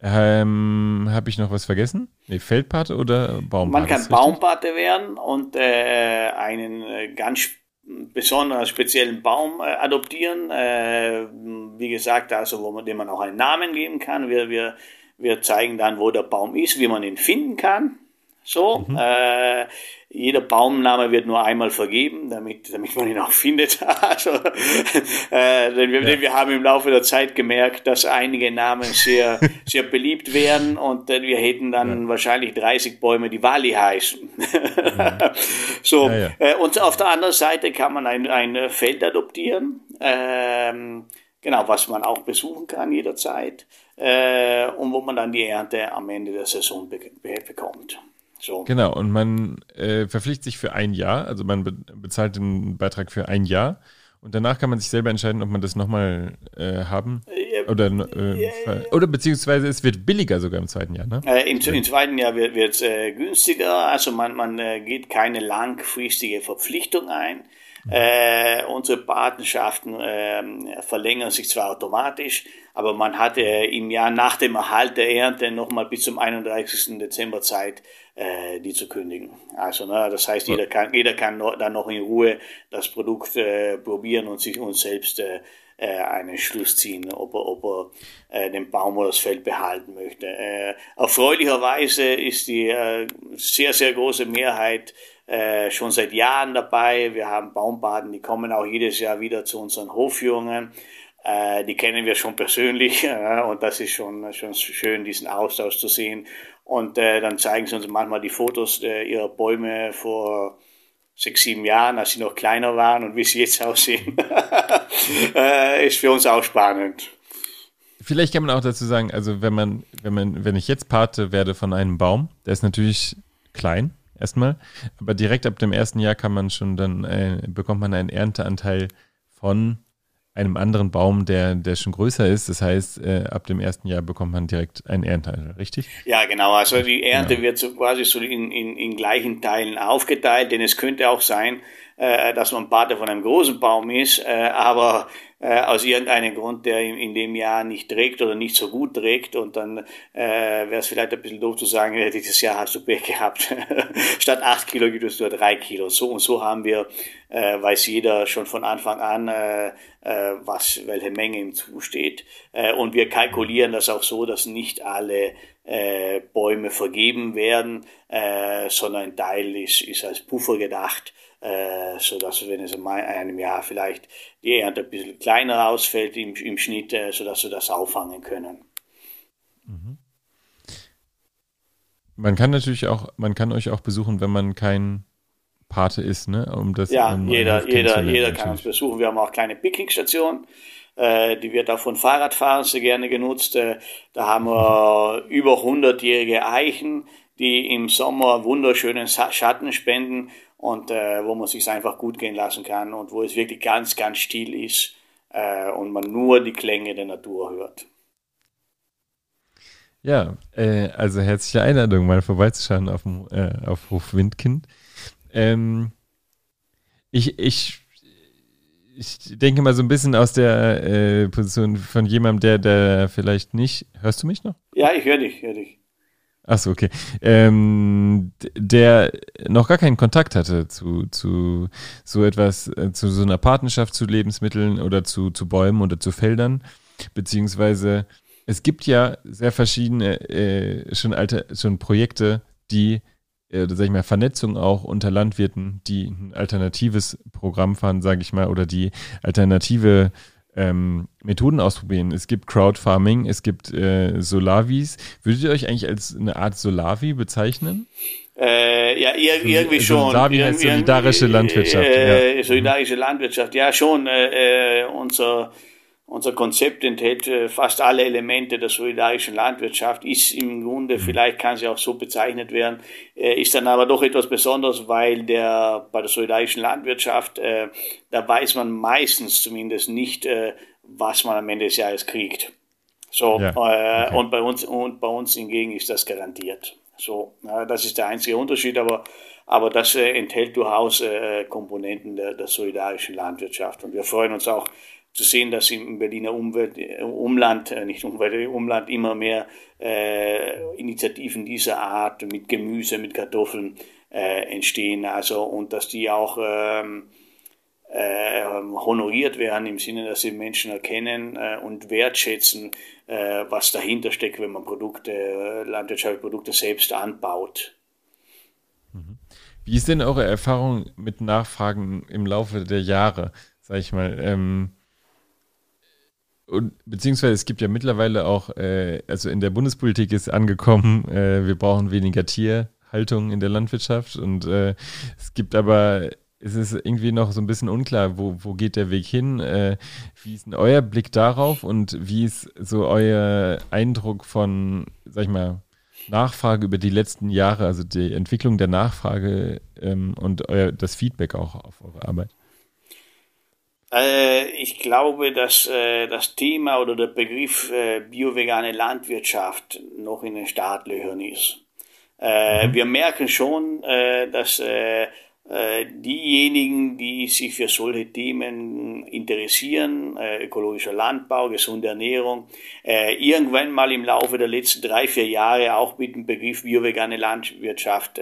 Ähm, Habe ich noch was vergessen? Ne, Feldpate oder Baumpate? Man kann Baumpate werden und äh, einen äh, ganz besonderen, speziellen Baum äh, adoptieren. Äh, wie gesagt, also wo man dem man auch einen Namen geben kann. Wir, wir wir zeigen dann, wo der Baum ist, wie man ihn finden kann. So, mhm. äh, jeder Baumname wird nur einmal vergeben, damit, damit man ihn auch *laughs* findet. also, äh, denn, wir, ja. denn wir haben im Laufe der Zeit gemerkt, dass einige Namen sehr, *laughs* sehr beliebt werden und äh, wir hätten dann ja. wahrscheinlich 30 Bäume, die Wali heißen. Mhm. *laughs* so, ja, äh, und auf der anderen Seite kann man ein, ein Feld adoptieren, ähm, genau, was man auch besuchen kann jederzeit äh, und wo man dann die Ernte am Ende der Saison be bekommt. So. Genau, und man äh, verpflichtet sich für ein Jahr, also man be bezahlt den Beitrag für ein Jahr und danach kann man sich selber entscheiden, ob man das nochmal äh, haben oder, äh, oder beziehungsweise es wird billiger sogar im zweiten Jahr, ne? Äh, im, Im, zweiten Jahr wird es äh, günstiger, also man, man äh, geht keine langfristige Verpflichtung ein. Äh, unsere Patenschaften äh, verlängern sich zwar automatisch, aber man hat äh, im Jahr nach dem Erhalt der Ernte nochmal bis zum 31. Dezember Zeit, äh, die zu kündigen. Also, ne, das heißt, jeder kann, jeder kann no, dann noch in Ruhe das Produkt äh, probieren und sich uns selbst äh, äh, einen Schluss ziehen, ob er, ob er äh, den Baum oder das Feld behalten möchte. Äh, erfreulicherweise ist die äh, sehr, sehr große Mehrheit äh, schon seit Jahren dabei. Wir haben Baumbaden, die kommen auch jedes Jahr wieder zu unseren Hofführungen. Äh, die kennen wir schon persönlich *laughs* äh, und das ist schon, schon schön, diesen Austausch zu sehen. Und äh, dann zeigen sie uns manchmal die Fotos äh, ihrer Bäume vor sechs, sieben Jahren, als sie noch kleiner waren und wie sie jetzt aussehen. *laughs* äh, ist für uns auch spannend. Vielleicht kann man auch dazu sagen, also wenn man, wenn man, wenn ich jetzt Pate werde von einem Baum, der ist natürlich klein, erstmal. Aber direkt ab dem ersten Jahr kann man schon dann, äh, bekommt man einen Ernteanteil von einem anderen Baum, der, der schon größer ist. Das heißt, äh, ab dem ersten Jahr bekommt man direkt einen Ernteanteil, richtig? Ja, genau. Also die Ernte genau. wird so quasi so in, in, in gleichen Teilen aufgeteilt, denn es könnte auch sein, äh, dass man Pate von einem großen Baum ist, äh, aber äh, aus irgendeinem Grund, der in, in, dem Jahr nicht trägt oder nicht so gut trägt und dann äh, wäre es vielleicht ein bisschen doof zu sagen, äh, dieses Jahr hast du Pech gehabt. *laughs* Statt acht Kilo gibt es nur drei Kilo. So und so haben wir, äh, weiß jeder schon von Anfang an, äh, äh, was, welche Menge ihm zusteht. Äh, und wir kalkulieren das auch so, dass nicht alle äh, Bäume vergeben werden, äh, sondern ein Teil ist, ist als Puffer gedacht äh, so dass wenn es in einem Jahr vielleicht die Ernte ein bisschen kleiner ausfällt im, im Schnitt, äh, sodass wir das auffangen können. Mhm. Man kann natürlich auch, man kann euch auch besuchen, wenn man kein Pate ist, ne? Um das, ja, um jeder, jeder, jeder kann uns besuchen. Wir haben auch kleine Picnic-Station. Äh, die wird auch von Fahrradfahrern sehr gerne genutzt. Äh, da haben wir über 100-jährige Eichen, die im Sommer wunderschönen Schatten spenden und äh, wo man sich einfach gut gehen lassen kann und wo es wirklich ganz, ganz still ist äh, und man nur die Klänge der Natur hört. Ja, äh, also herzliche Einladung, mal vorbeizuschauen auf, dem, äh, auf Hof Windkind. Ähm, ich, ich, ich denke mal so ein bisschen aus der äh, Position von jemandem, der, der vielleicht nicht. Hörst du mich noch? Ja, ich höre dich, höre dich. Achso, okay. Ähm, der noch gar keinen Kontakt hatte zu, zu so etwas, äh, zu so einer Partnerschaft zu Lebensmitteln oder zu, zu Bäumen oder zu Feldern, beziehungsweise es gibt ja sehr verschiedene äh, schon alte, schon Projekte, die, äh, sag ich mal, Vernetzung auch unter Landwirten, die ein alternatives Programm fahren, sage ich mal, oder die alternative ähm, Methoden ausprobieren. Es gibt Crowdfarming, es gibt äh, Solavis. Würdet ihr euch eigentlich als eine Art Solavi bezeichnen? Äh, ja, ir irgendwie schon. Solavi heißt solidarische Landwirtschaft. Äh, ja. Solidarische Landwirtschaft, ja schon. Äh, äh unser unser Konzept enthält äh, fast alle Elemente der solidarischen Landwirtschaft, ist im Grunde, mhm. vielleicht kann sie auch so bezeichnet werden, äh, ist dann aber doch etwas Besonderes, weil der bei der solidarischen Landwirtschaft, äh, da weiß man meistens zumindest nicht, was man am Ende des Jahres kriegt. So, ja, okay. und bei uns, und bei uns hingegen ist das garantiert. So, das ist der einzige Unterschied, aber aber das enthält durchaus Komponenten der, der solidarischen Landwirtschaft. Und wir freuen uns auch, zu sehen, dass im Berliner Umwelt, äh, Umland, äh, nicht Umwelt, Umland immer mehr äh, Initiativen dieser Art mit Gemüse, mit Kartoffeln äh, entstehen. Also und dass die auch ähm, äh, honoriert werden im Sinne, dass sie Menschen erkennen äh, und wertschätzen, äh, was dahinter steckt, wenn man Produkte, landwirtschaftliche Produkte selbst anbaut. Mhm. Wie ist denn eure Erfahrung mit Nachfragen im Laufe der Jahre? Sag ich mal, ähm, und, beziehungsweise es gibt ja mittlerweile auch, äh, also in der Bundespolitik ist angekommen, äh, wir brauchen weniger Tierhaltung in der Landwirtschaft und äh, es gibt aber, es ist irgendwie noch so ein bisschen unklar, wo, wo geht der Weg hin? Äh, wie ist denn euer Blick darauf und wie ist so euer Eindruck von, sag ich mal, Nachfrage über die letzten Jahre, also die Entwicklung der Nachfrage ähm, und euer, das Feedback auch auf eure Arbeit? Äh, ich glaube, dass äh, das Thema oder der Begriff äh, biovegane Landwirtschaft noch in den Startlöchern ist. Mhm. Wir merken schon, dass diejenigen, die sich für solche Themen interessieren, ökologischer Landbau, gesunde Ernährung, irgendwann mal im Laufe der letzten drei, vier Jahre auch mit dem Begriff biovegane Landwirtschaft,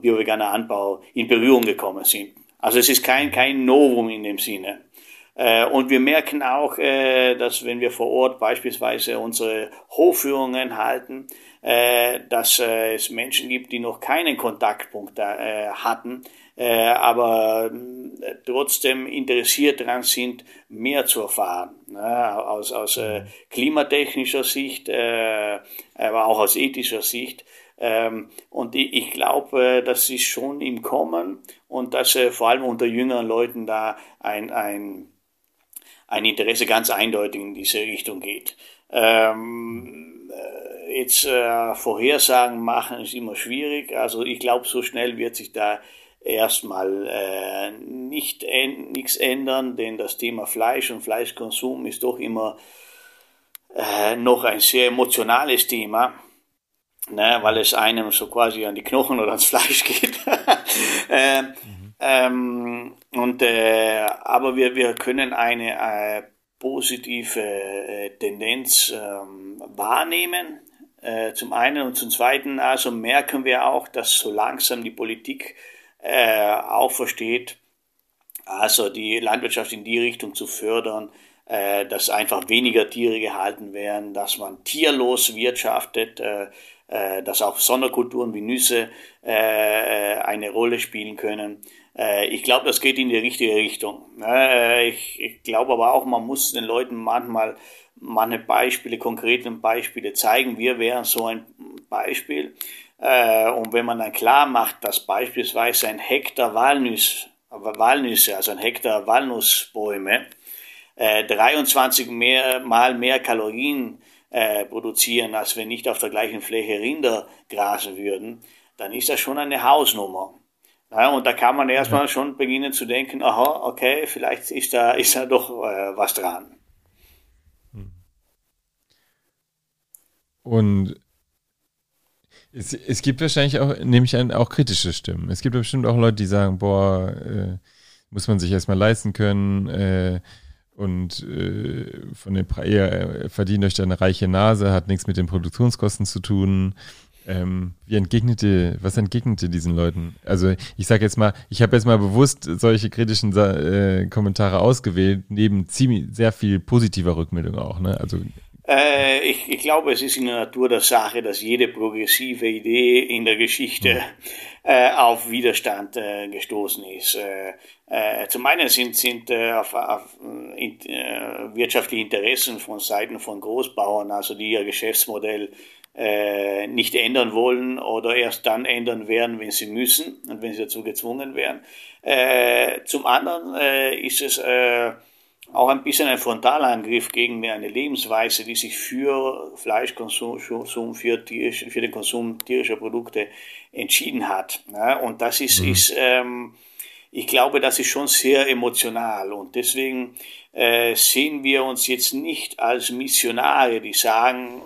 bioveganer Anbau in Berührung gekommen sind. Also es ist kein, kein Novum in dem Sinne. Äh, und wir merken auch, äh, dass wenn wir vor Ort beispielsweise unsere Hofführungen halten, äh, dass es Menschen gibt, die noch keinen Kontaktpunkt hatten, aber trotzdem interessiert daran sind, mehr zu erfahren. Aus, aus klimatechnischer Sicht, aber auch aus ethischer Sicht. Ähm, und ich, glaube, das ist schon im Kommen und dass äh, vor allem unter jüngeren Leuten da ein, ein, ein Interesse ganz eindeutig in diese Richtung geht. Ähm, äh, jetzt äh, Vorhersagen machen ist immer schwierig. Also ich glaube, so schnell wird sich da erstmal äh, nicht nichts ändern, denn das Thema Fleisch und Fleischkonsum ist doch immer äh, noch ein sehr emotionales Thema ne, weil es einem so quasi an die Knochen oder ans Fleisch *laughs* geht. äh, mhm. ähm, und, äh, aber wir, wir können eine äh, positive äh, Tendenz ähm, wahrnehmen. Äh, zum einen und zum zweiten also merken wir auch, dass so langsam die Politik äh, auch versteht, also die Landwirtschaft in die Richtung zu fördern, dass einfach weniger Tiere gehalten werden, dass man tierlos wirtschaftet, äh, dass auch Sonderkulturen wie Nüsse äh, äh, eine Rolle spielen können. Äh, ich glaube, das geht in die richtige Richtung. Äh, ich, ich glaube aber auch, man muss den Leuten manchmal manche Beispiele, konkrete Beispiele zeigen. Wir wären so ein Beispiel. Äh, und wenn man dann klar macht, dass beispielsweise ein Hektar Walnuss, Walnüsse, also ein Hektar Walnussbäume, 23 mehr, mal mehr Kalorien äh, produzieren, als wenn nicht auf der gleichen Fläche Rinder grasen würden, dann ist das schon eine Hausnummer. Ja, und da kann man erstmal schon beginnen zu denken, aha, okay, vielleicht ist da, *laughs* ist da doch äh, was dran. Und es, es gibt wahrscheinlich auch, nehme ich an, auch kritische Stimmen. Es gibt bestimmt auch Leute, die sagen, boah, äh, muss man sich erstmal leisten können, äh, und äh, von den Pre ihr verdient euch da eine reiche Nase, hat nichts mit den Produktionskosten zu tun. Ähm, wie entgegnete, was entgegnete diesen Leuten? Also ich sage jetzt mal, ich habe jetzt mal bewusst solche kritischen äh, Kommentare ausgewählt, neben ziemlich sehr viel positiver Rückmeldung auch. Ne? Also äh, ich, ich, glaube, es ist in der Natur der Sache, dass jede progressive Idee in der Geschichte äh, auf Widerstand äh, gestoßen ist. Äh, äh, zum einen sind, sind äh, auf, auf in, wirtschaftliche Interessen von Seiten von Großbauern, also die ihr Geschäftsmodell nicht ändern wollen oder erst dann ändern werden, wenn sie müssen und wenn sie dazu gezwungen werden. Zum anderen ist es auch ein bisschen ein Frontalangriff gegen eine Lebensweise, die sich für Fleischkonsum, für, tierische, für den Konsum tierischer Produkte entschieden hat. Ja, und das ist, mhm. ist ähm, ich glaube, das ist schon sehr emotional und deswegen äh, sehen wir uns jetzt nicht als Missionare, die sagen,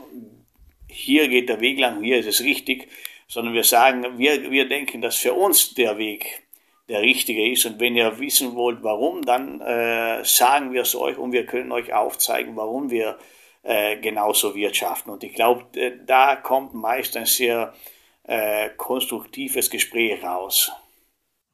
hier geht der Weg lang, hier ist es richtig, sondern wir sagen, wir, wir denken, dass für uns der Weg der richtige ist. Und wenn ihr wissen wollt, warum, dann äh, sagen wir es euch und wir können euch aufzeigen, warum wir äh, genauso wirtschaften. Und ich glaube, da kommt meist ein sehr äh, konstruktives Gespräch raus.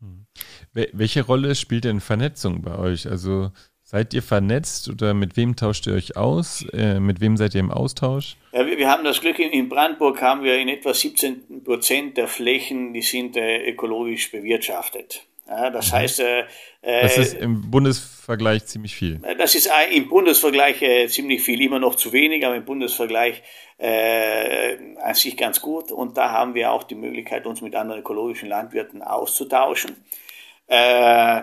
Hm. Welche Rolle spielt denn Vernetzung bei euch? Also Seid ihr vernetzt oder mit wem tauscht ihr euch aus? Äh, mit wem seid ihr im Austausch? Ja, wir, wir, haben das Glück, in, Brandenburg haben wir in etwa 17 Prozent der Flächen, die sind äh, ökologisch bewirtschaftet. Ja, das mhm. heißt, äh, das ist im Bundesvergleich ziemlich viel. Äh, das ist im Bundesvergleich äh, ziemlich viel, immer noch zu wenig, aber im Bundesvergleich äh, an sich ganz gut. Und da haben wir auch die Möglichkeit, uns mit anderen ökologischen Landwirten auszutauschen. Äh,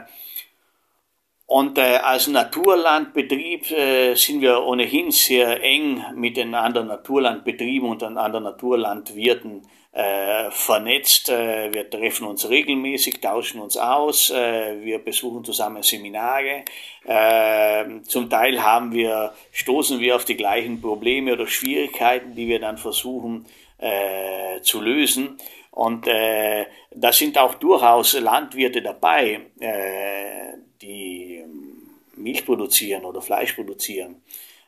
und äh, als Naturlandbetrieb äh, sind wir ohnehin sehr eng mit den anderen Naturlandbetrieben und den anderen Naturlandwirten äh, vernetzt. Äh, wir treffen uns regelmäßig, tauschen uns aus, äh, wir besuchen zusammen Seminare. Äh, zum Teil haben wir, stoßen wir auf die gleichen Probleme oder Schwierigkeiten, die wir dann versuchen äh, zu lösen. Und äh, da sind auch durchaus Landwirte dabei, äh, die ähm, Milch produzieren oder Fleisch produzieren.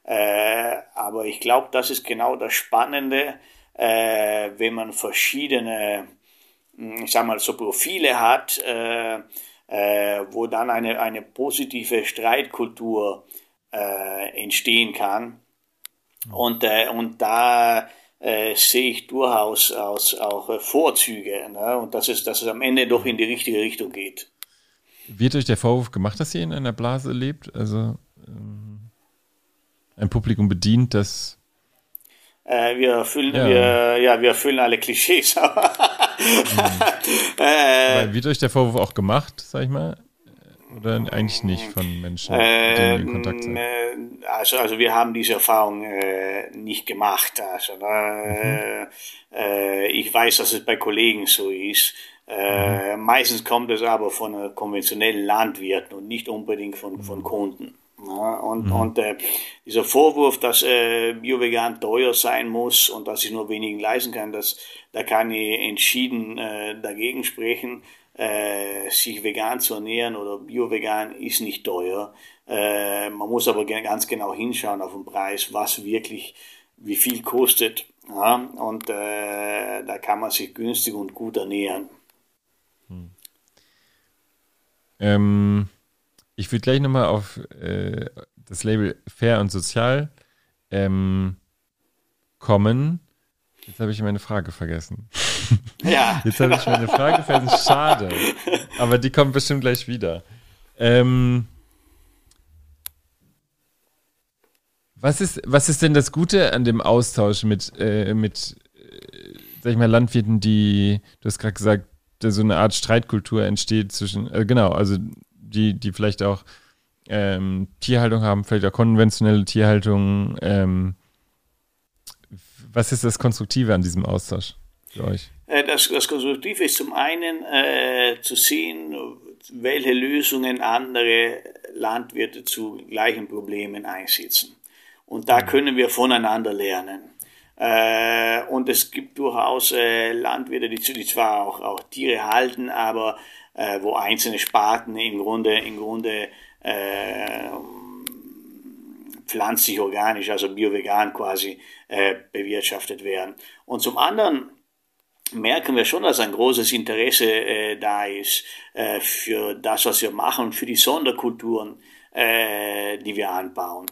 Äh, aber ich glaube, das ist genau das Spannende, äh, wenn man verschiedene, hm, ich sag mal, so Profile hat, äh, äh, wo dann eine, eine positive Streitkultur äh, entstehen kann. Und, äh, und da sehe ich durchaus aus, auch Vorzüge. Ne? Und dass es, dass es am Ende doch in die richtige Richtung geht. Wird euch der Vorwurf gemacht, dass ihr in einer Blase lebt? Also ähm, ein Publikum bedient, das. Äh, wir erfüllen, ja. Wir, ja, wir erfüllen alle Klischees. *laughs* äh, wird euch der Vorwurf auch gemacht, sag ich mal? Oder eigentlich nicht von Menschen, mit denen ihr in Kontakt seid? Ähm, äh, also, also wir haben diese Erfahrung äh, nicht gemacht. Also, mhm. äh, ich weiß, dass es bei Kollegen so ist. Äh, meistens kommt es aber von konventionellen Landwirten und nicht unbedingt von, von mhm. Kunden. Ja, und mhm. und äh, dieser Vorwurf, dass äh, Bio-Vegan teuer sein muss und dass ich nur wenigen leisten kann, das, da kann ich entschieden äh, dagegen sprechen. Äh, sich vegan zu ernähren oder Bio-Vegan ist nicht teuer. Äh, man muss aber ganz genau hinschauen auf den Preis, was wirklich, wie viel kostet. Ja, und äh, da kann man sich günstig und gut ernähren. Ähm, ich würde gleich nochmal auf äh, das Label fair und sozial ähm, kommen. Jetzt habe ich meine Frage vergessen. *laughs* Ja. Jetzt habe ich meine Frage vergessen. Schade. Aber die kommt bestimmt gleich wieder. Ähm, was, ist, was ist denn das Gute an dem Austausch mit, äh, mit äh, sag ich mal, Landwirten, die, du hast gerade gesagt, so eine Art Streitkultur entsteht zwischen, äh, genau, also die, die vielleicht auch ähm, Tierhaltung haben, vielleicht auch konventionelle Tierhaltung. Ähm, was ist das Konstruktive an diesem Austausch für euch? Äh, das, das Konstruktive ist zum einen äh, zu sehen, welche Lösungen andere Landwirte zu gleichen Problemen einsetzen. Und da mhm. können wir voneinander lernen. Äh, und es gibt durchaus äh, Landwirte, die, zwar auch, auch Tiere halten, aber äh, wo einzelne Sparten im Grunde, im Grunde äh, pflanzlich organisch, also biovegan quasi äh, bewirtschaftet werden. Und zum anderen merken wir schon, dass ein großes Interesse äh, da ist äh, für das, was wir machen für die Sonderkulturen, die wir anbauen.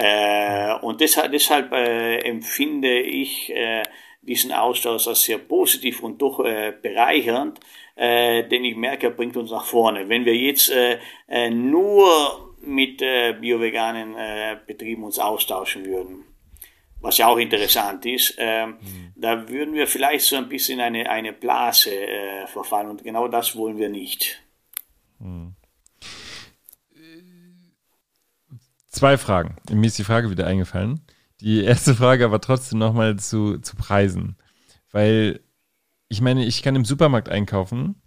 Äh, und deshalb, deshalb äh, empfinde ich äh, diesen Austausch als sehr positiv und doch äh, bereichernd, äh, denn ich merke, er bringt uns nach vorne. Wenn wir jetzt äh, nur mit äh, bioveganen Betrieben uns austauschen würden, was ja auch interessant ist, mhm. da würden wir vielleicht so ein bisschen in eine, eine Blase verfallen und genau das wollen wir nicht. Mhm. Zwei Fragen. Mir ist die Frage wieder eingefallen. Die erste Frage aber trotzdem nochmal zu, zu Preisen. Weil ich meine, ich kann im Supermarkt einkaufen.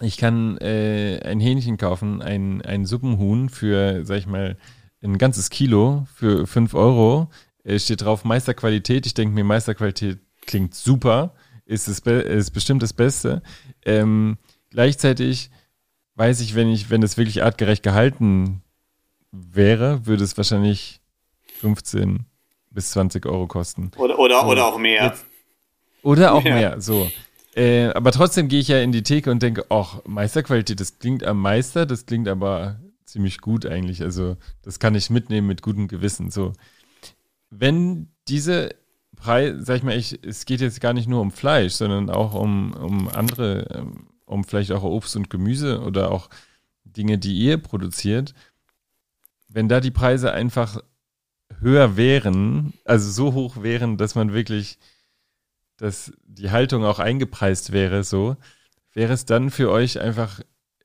Ich kann äh, ein Hähnchen kaufen, ein, ein Suppenhuhn für, sag ich mal, ein ganzes Kilo für 5 Euro. Es steht drauf Meisterqualität. Ich denke mir, Meisterqualität klingt super. Ist, es ist bestimmt das Beste. Ähm, gleichzeitig weiß ich, wenn ich, wenn es wirklich artgerecht gehalten wäre, würde es wahrscheinlich 15 bis 20 Euro kosten. Oder, oder, so, oder auch mehr. Jetzt, oder auch ja. mehr, so. Äh, aber trotzdem gehe ich ja in die Theke und denke, ach, Meisterqualität, das klingt am Meister, das klingt aber ziemlich gut eigentlich. Also, das kann ich mitnehmen mit gutem Gewissen. So. Wenn diese Preise, sag ich mal, ich, es geht jetzt gar nicht nur um Fleisch, sondern auch um, um andere, ähm, um vielleicht auch Obst und Gemüse oder auch Dinge, die ihr produziert, wenn da die Preise einfach höher wären, also so hoch wären, dass man wirklich, dass die Haltung auch eingepreist wäre, so, wäre es dann für euch einfach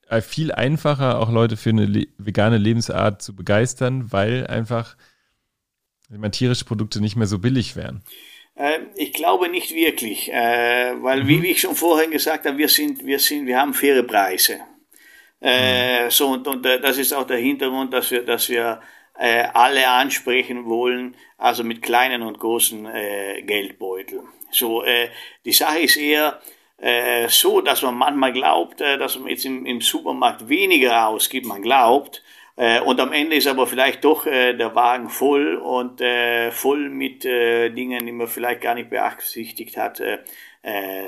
äh, viel einfacher, auch Leute für eine le vegane Lebensart zu begeistern, weil einfach meine, tierische Produkte nicht mehr so billig wären. Ähm, ich glaube nicht wirklich, äh, weil mhm. wie, ich schon vorhin gesagt habe, wir sind, wir sind, wir haben faire Preise. Äh, so, und, und äh, das ist auch der Hintergrund, dass wir, dass wir äh, alle ansprechen wollen, also mit kleinen und großen äh, Geldbeutel. So, äh, die Sache ist eher äh, so, dass man manchmal glaubt, äh, dass man jetzt im, im Supermarkt weniger ausgibt, man glaubt, äh, und am Ende ist aber vielleicht doch äh, der Wagen voll und äh, voll mit äh, Dingen, die man vielleicht gar nicht beabsichtigt hat, äh,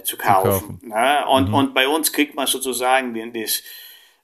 zu kaufen. Zu kaufen. Ja, und, mhm. und bei uns kriegt man sozusagen das,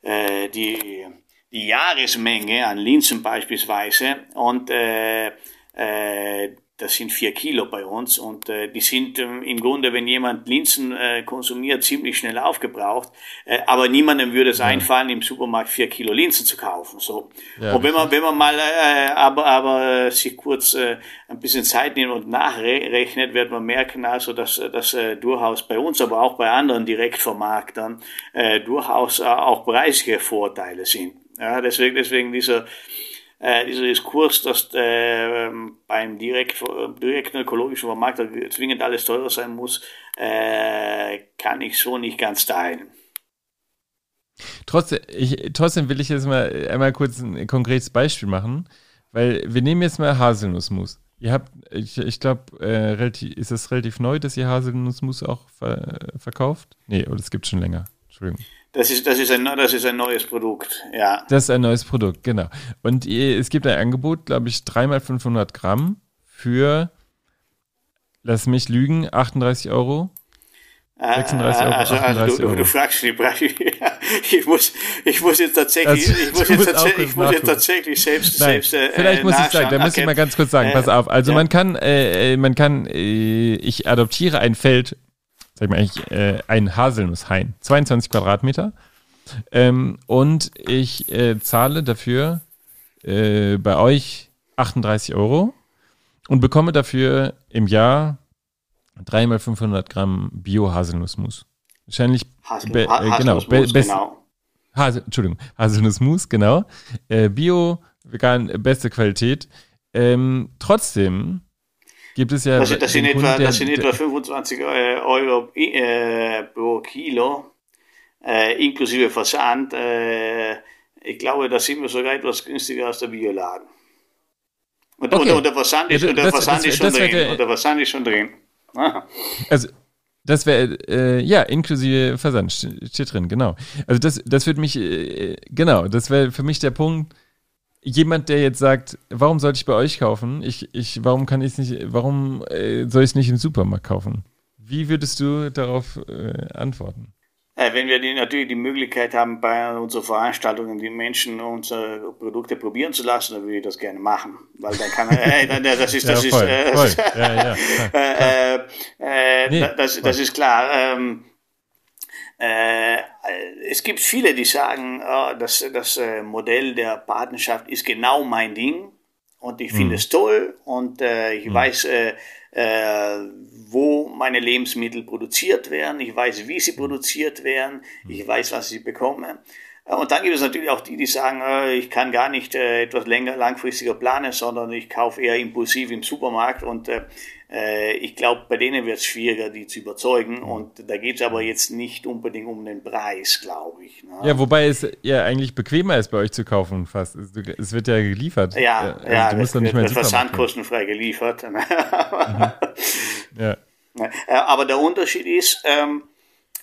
äh, die, die Jahresmenge an Linsen beispielsweise. Und äh, äh, das sind vier Kilo bei uns und äh, die sind ähm, im Grunde, wenn jemand Linsen äh, konsumiert, ziemlich schnell aufgebraucht. Äh, aber niemandem würde es ja. einfallen, im Supermarkt vier Kilo Linsen zu kaufen. So. Ja, und wenn man, wenn man mal äh, aber, aber sich kurz äh, ein bisschen Zeit nimmt und nachrechnet, wird man merken, also dass, dass äh, durchaus bei uns, aber auch bei anderen Direktvermarktern äh, durchaus äh, auch preisliche Vorteile sind. Ja, deswegen, deswegen dieser äh, dieser Diskurs, dass äh, beim direkt, direkten ökologischen Vermarkter zwingend alles teurer sein muss, äh, kann ich so nicht ganz teilen. Trotzdem, ich, trotzdem will ich jetzt mal einmal kurz ein konkretes Beispiel machen, weil wir nehmen jetzt mal Haselnussmus. Ihr habt, ich, ich glaube, äh, ist das relativ neu, dass ihr Haselnussmus auch ver verkauft? Nee, oder es gibt schon länger. Entschuldigung. Das ist, das, ist ein, das ist ein neues Produkt, ja. Das ist ein neues Produkt, genau. Und es gibt ein Angebot, glaube ich, dreimal 500 Gramm für, lass mich lügen, 38 Euro. 36 Euro, also, also du, Euro. du fragst die Preise. *laughs* ich muss, ich muss jetzt tatsächlich, also, ich *laughs* muss jetzt, tatsächlich, ich muss jetzt tatsächlich selbst, Nein, selbst äh, Vielleicht muss ich sagen, da muss ich mal ganz kurz sagen, pass auf. Also ja. man kann, äh, man kann, äh, ich adoptiere ein Feld sag ich mal eigentlich, äh, ein Haselnusshain, 22 Quadratmeter. Ähm, und ich äh, zahle dafür äh, bei euch 38 Euro und bekomme dafür im Jahr dreimal 500 Gramm Bio-Haselnussmus. Wahrscheinlich, Hasel, be, äh, genau, be, genau. Hasel, Entschuldigung, Haselnussmus, genau. Äh, Bio, vegan, beste Qualität. Ähm, trotzdem gibt es ja. Das, das sind, etwa, Kunden, das sind etwa 25 äh, Euro äh, pro Kilo, äh, inklusive Versand. Äh, ich glaube, da sind wir sogar etwas günstiger als der Bioladen. Und, okay. und, und, der Versand ist, ja, das, der Versand das, ist schon drin. Der, und der Versand ist schon drin. Ah. Also, das wäre, äh, ja, inklusive Versand steht drin, genau. Also das, das würde mich, äh, genau, das wäre für mich der Punkt, jemand, der jetzt sagt, warum sollte ich bei euch kaufen? Ich, ich, warum kann ich es nicht, warum äh, soll ich es nicht im Supermarkt kaufen? Wie würdest du darauf äh, antworten? Äh, wenn wir die, natürlich die Möglichkeit haben, bei unseren Veranstaltungen die Menschen unsere Produkte probieren zu lassen, dann würde ich das gerne machen. Weil dann kann äh, das ist, *laughs* das ja, ist, äh, *laughs* ja, ja, äh, äh, nee, das, das ist klar. Ähm, äh, es gibt viele, die sagen, oh, das, das äh, Modell der Partnerschaft ist genau mein Ding und ich finde mhm. es toll und äh, ich mhm. weiß, äh, äh, wo meine Lebensmittel produziert werden, ich weiß, wie sie mhm. produziert werden, mhm. ich weiß, was ich bekomme. Äh, und dann gibt es natürlich auch die, die sagen, äh, ich kann gar nicht äh, etwas länger, langfristiger planen, sondern ich kaufe eher impulsiv im Supermarkt und äh, ich glaube, bei denen wird es schwieriger, die zu überzeugen. Und da geht es aber jetzt nicht unbedingt um den Preis, glaube ich. Ne? Ja, wobei es ja eigentlich bequemer ist, bei euch zu kaufen fast. Es wird ja geliefert. Ja, also ja, du musst das, nicht mehr versandkostenfrei geliefert. mhm. ja. *laughs* Äh, aber der Unterschied ist, ähm,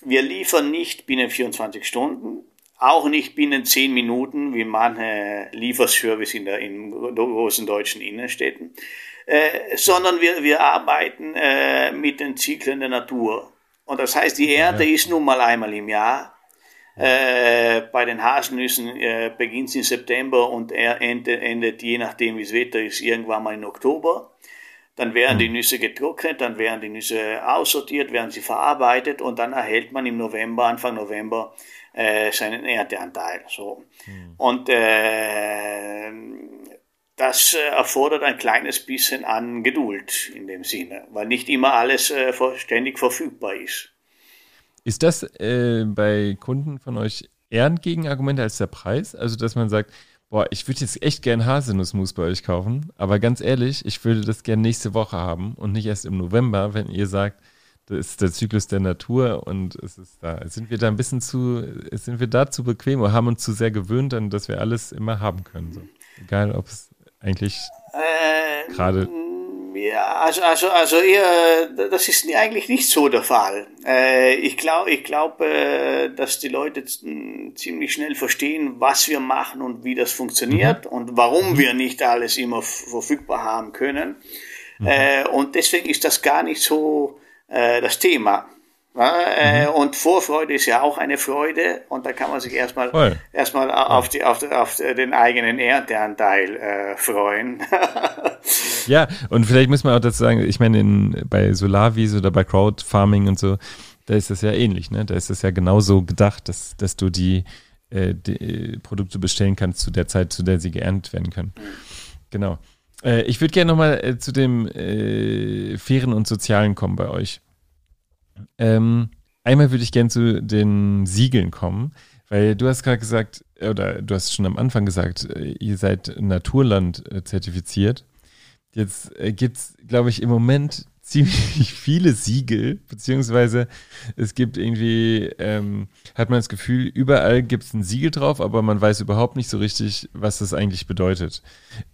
wir liefern nicht binnen 24 Stunden, auch nicht binnen 10 Minuten, wie manche Lieferservice in, der, in großen deutschen Innenstädten, äh, sondern wir, wir arbeiten äh, mit den Zyklen der Natur. Und das heißt, die Ernte ja. ist nun mal einmal im Jahr. Äh, bei den Haselnüssen äh, beginnt es im September und er endet, endet, je nachdem wie das Wetter ist, irgendwann mal im Oktober. Dann werden die hm. Nüsse getrocknet, dann werden die Nüsse aussortiert, werden sie verarbeitet und dann erhält man im November, Anfang November, äh, seinen Ernteanteil. So. Mhm. Und äh, das äh, erfordert ein kleines bisschen an Geduld in dem Sinne, weil nicht immer alles äh, ständig verfügbar ist. Ist das äh, bei Kunden von euch eher ein Gegenargument als der Preis? Also, dass man sagt, boah, ich würde jetzt echt gern Haselnussmus bei euch kaufen, aber ganz ehrlich, ich würde das gern nächste Woche haben und nicht erst im November, wenn ihr sagt, das ist der Zyklus der Natur und es ist da. Sind wir da ein bisschen zu, sind wir da zu bequem oder haben uns zu sehr gewöhnt, an dass wir alles immer haben können? So. Egal, ob es eigentlich äh, gerade. Ja, also, also, also eher, das ist eigentlich nicht so der Fall. Äh, ich glaube, ich glaube, äh, dass die Leute ziemlich schnell verstehen, was wir machen und wie das funktioniert mhm. und warum mhm. wir nicht alles immer verfügbar haben können. Mhm. Äh, und deswegen ist das gar nicht so äh, das Thema. Ja, äh, mhm. Und Vorfreude ist ja auch eine Freude und da kann man sich erstmal erstmal auf, die, auf, auf den eigenen Ernteanteil äh, freuen. *laughs* ja, und vielleicht muss man auch dazu sagen, ich meine, in, bei Solavis oder bei Crowdfarming und so, da ist das ja ähnlich, ne? Da ist das ja genauso gedacht, dass, dass du die, äh, die Produkte bestellen kannst zu der Zeit, zu der sie geerntet werden können. Mhm. Genau. Äh, ich würde gerne nochmal äh, zu dem äh, fairen und sozialen kommen bei euch. Ähm, einmal würde ich gerne zu den Siegeln kommen, weil du hast gerade gesagt, oder du hast schon am Anfang gesagt, äh, ihr seid Naturland äh, zertifiziert. Jetzt äh, gibt es, glaube ich, im Moment *laughs* ziemlich viele Siegel, beziehungsweise es gibt irgendwie, ähm, hat man das Gefühl, überall gibt es ein Siegel drauf, aber man weiß überhaupt nicht so richtig, was das eigentlich bedeutet.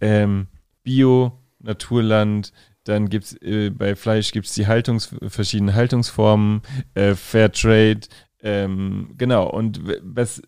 Ähm, Bio, Naturland, dann gibt es äh, bei Fleisch gibt's die Haltungs verschiedenen Haltungsformen, äh, Fairtrade, ähm, genau. Und was,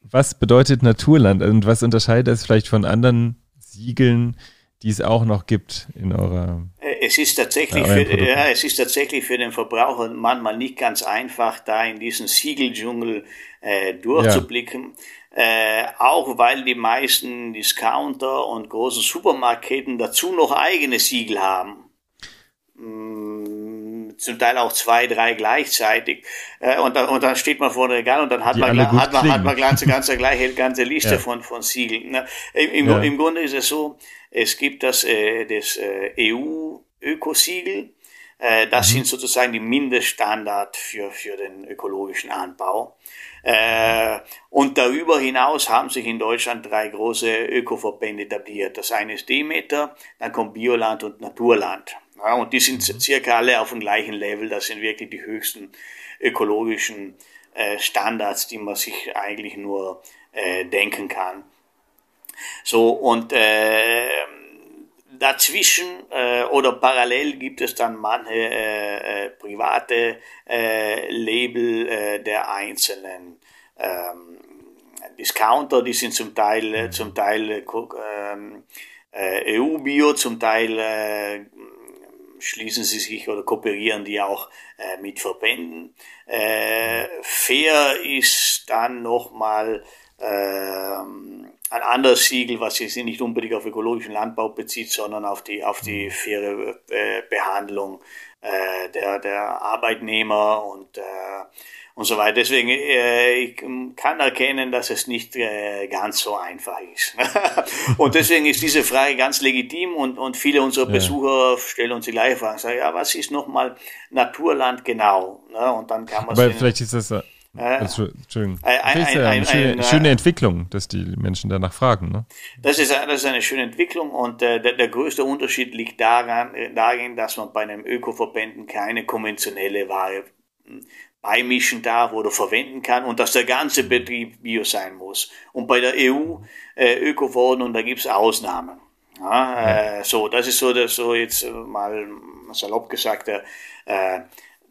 was bedeutet Naturland und was unterscheidet es vielleicht von anderen Siegeln, die es auch noch gibt in eurer äh, es ist tatsächlich für, ja, es ist tatsächlich für den Verbraucher manchmal nicht ganz einfach, da in diesen Siegeldschungel äh, durchzublicken. Ja. Äh, auch weil die meisten Discounter und großen Supermarktketten dazu noch eigene Siegel haben. Mm, zum Teil auch zwei, drei gleichzeitig. Äh, und, dann, und dann steht man vor dem Regal und dann hat man, hat man, hat man ganze, ganze, *laughs* gleiche, ganze Liste ja. von, von Siegeln. Ne? Im, im, ja. Im Grunde ist es so, es gibt das, äh, das äh, EU-Ökosiegel. Äh, das mhm. sind sozusagen die Mindeststandard für, für den ökologischen Anbau. Äh, und darüber hinaus haben sich in Deutschland drei große Ökoverbände etabliert. Das eine ist Demeter, dann kommt Bioland und Naturland. Ja, und die sind mhm. circa alle auf dem gleichen Level. Das sind wirklich die höchsten ökologischen äh, Standards, die man sich eigentlich nur äh, denken kann. So, und äh, dazwischen äh, oder parallel gibt es dann manche äh, äh, private äh, Label äh, der einzelnen ähm, Discounter, die sind zum Teil äh, zum Teil äh, ähm, EU-Bio, zum Teil schließen sie sich oder kooperieren die auch äh, mit Verbänden. Äh, fair ist dann nochmal äh, ein anderes Siegel, was sich nicht unbedingt auf ökologischen Landbau bezieht, sondern auf die, auf die faire äh, Behandlung äh, der, der Arbeitnehmer und äh, und so weiter. Deswegen äh, ich kann erkennen, dass es nicht äh, ganz so einfach ist. *laughs* und deswegen ist diese Frage ganz legitim und, und viele unserer ja. Besucher stellen uns die gleiche Frage. Sagen, ja, was ist nochmal Naturland genau? Ne? Und dann kann man Aber vielleicht ist das äh, also, Entschuldigung. Ein, ein, das ist ja eine schöne, ein, schöne, Entwicklung, dass die Menschen danach fragen. Ne? Das, ist, das ist eine schöne Entwicklung und äh, der, der größte Unterschied liegt daran, äh, darin, dass man bei einem Ökoverbänden keine konventionelle Ware beimischen darf oder verwenden kann und dass der ganze Betrieb Bio sein muss. Und bei der EU äh, Öko-Verordnung, da gibt's Ausnahmen. Ja, äh, so, das ist so, das so jetzt mal salopp gesagt äh,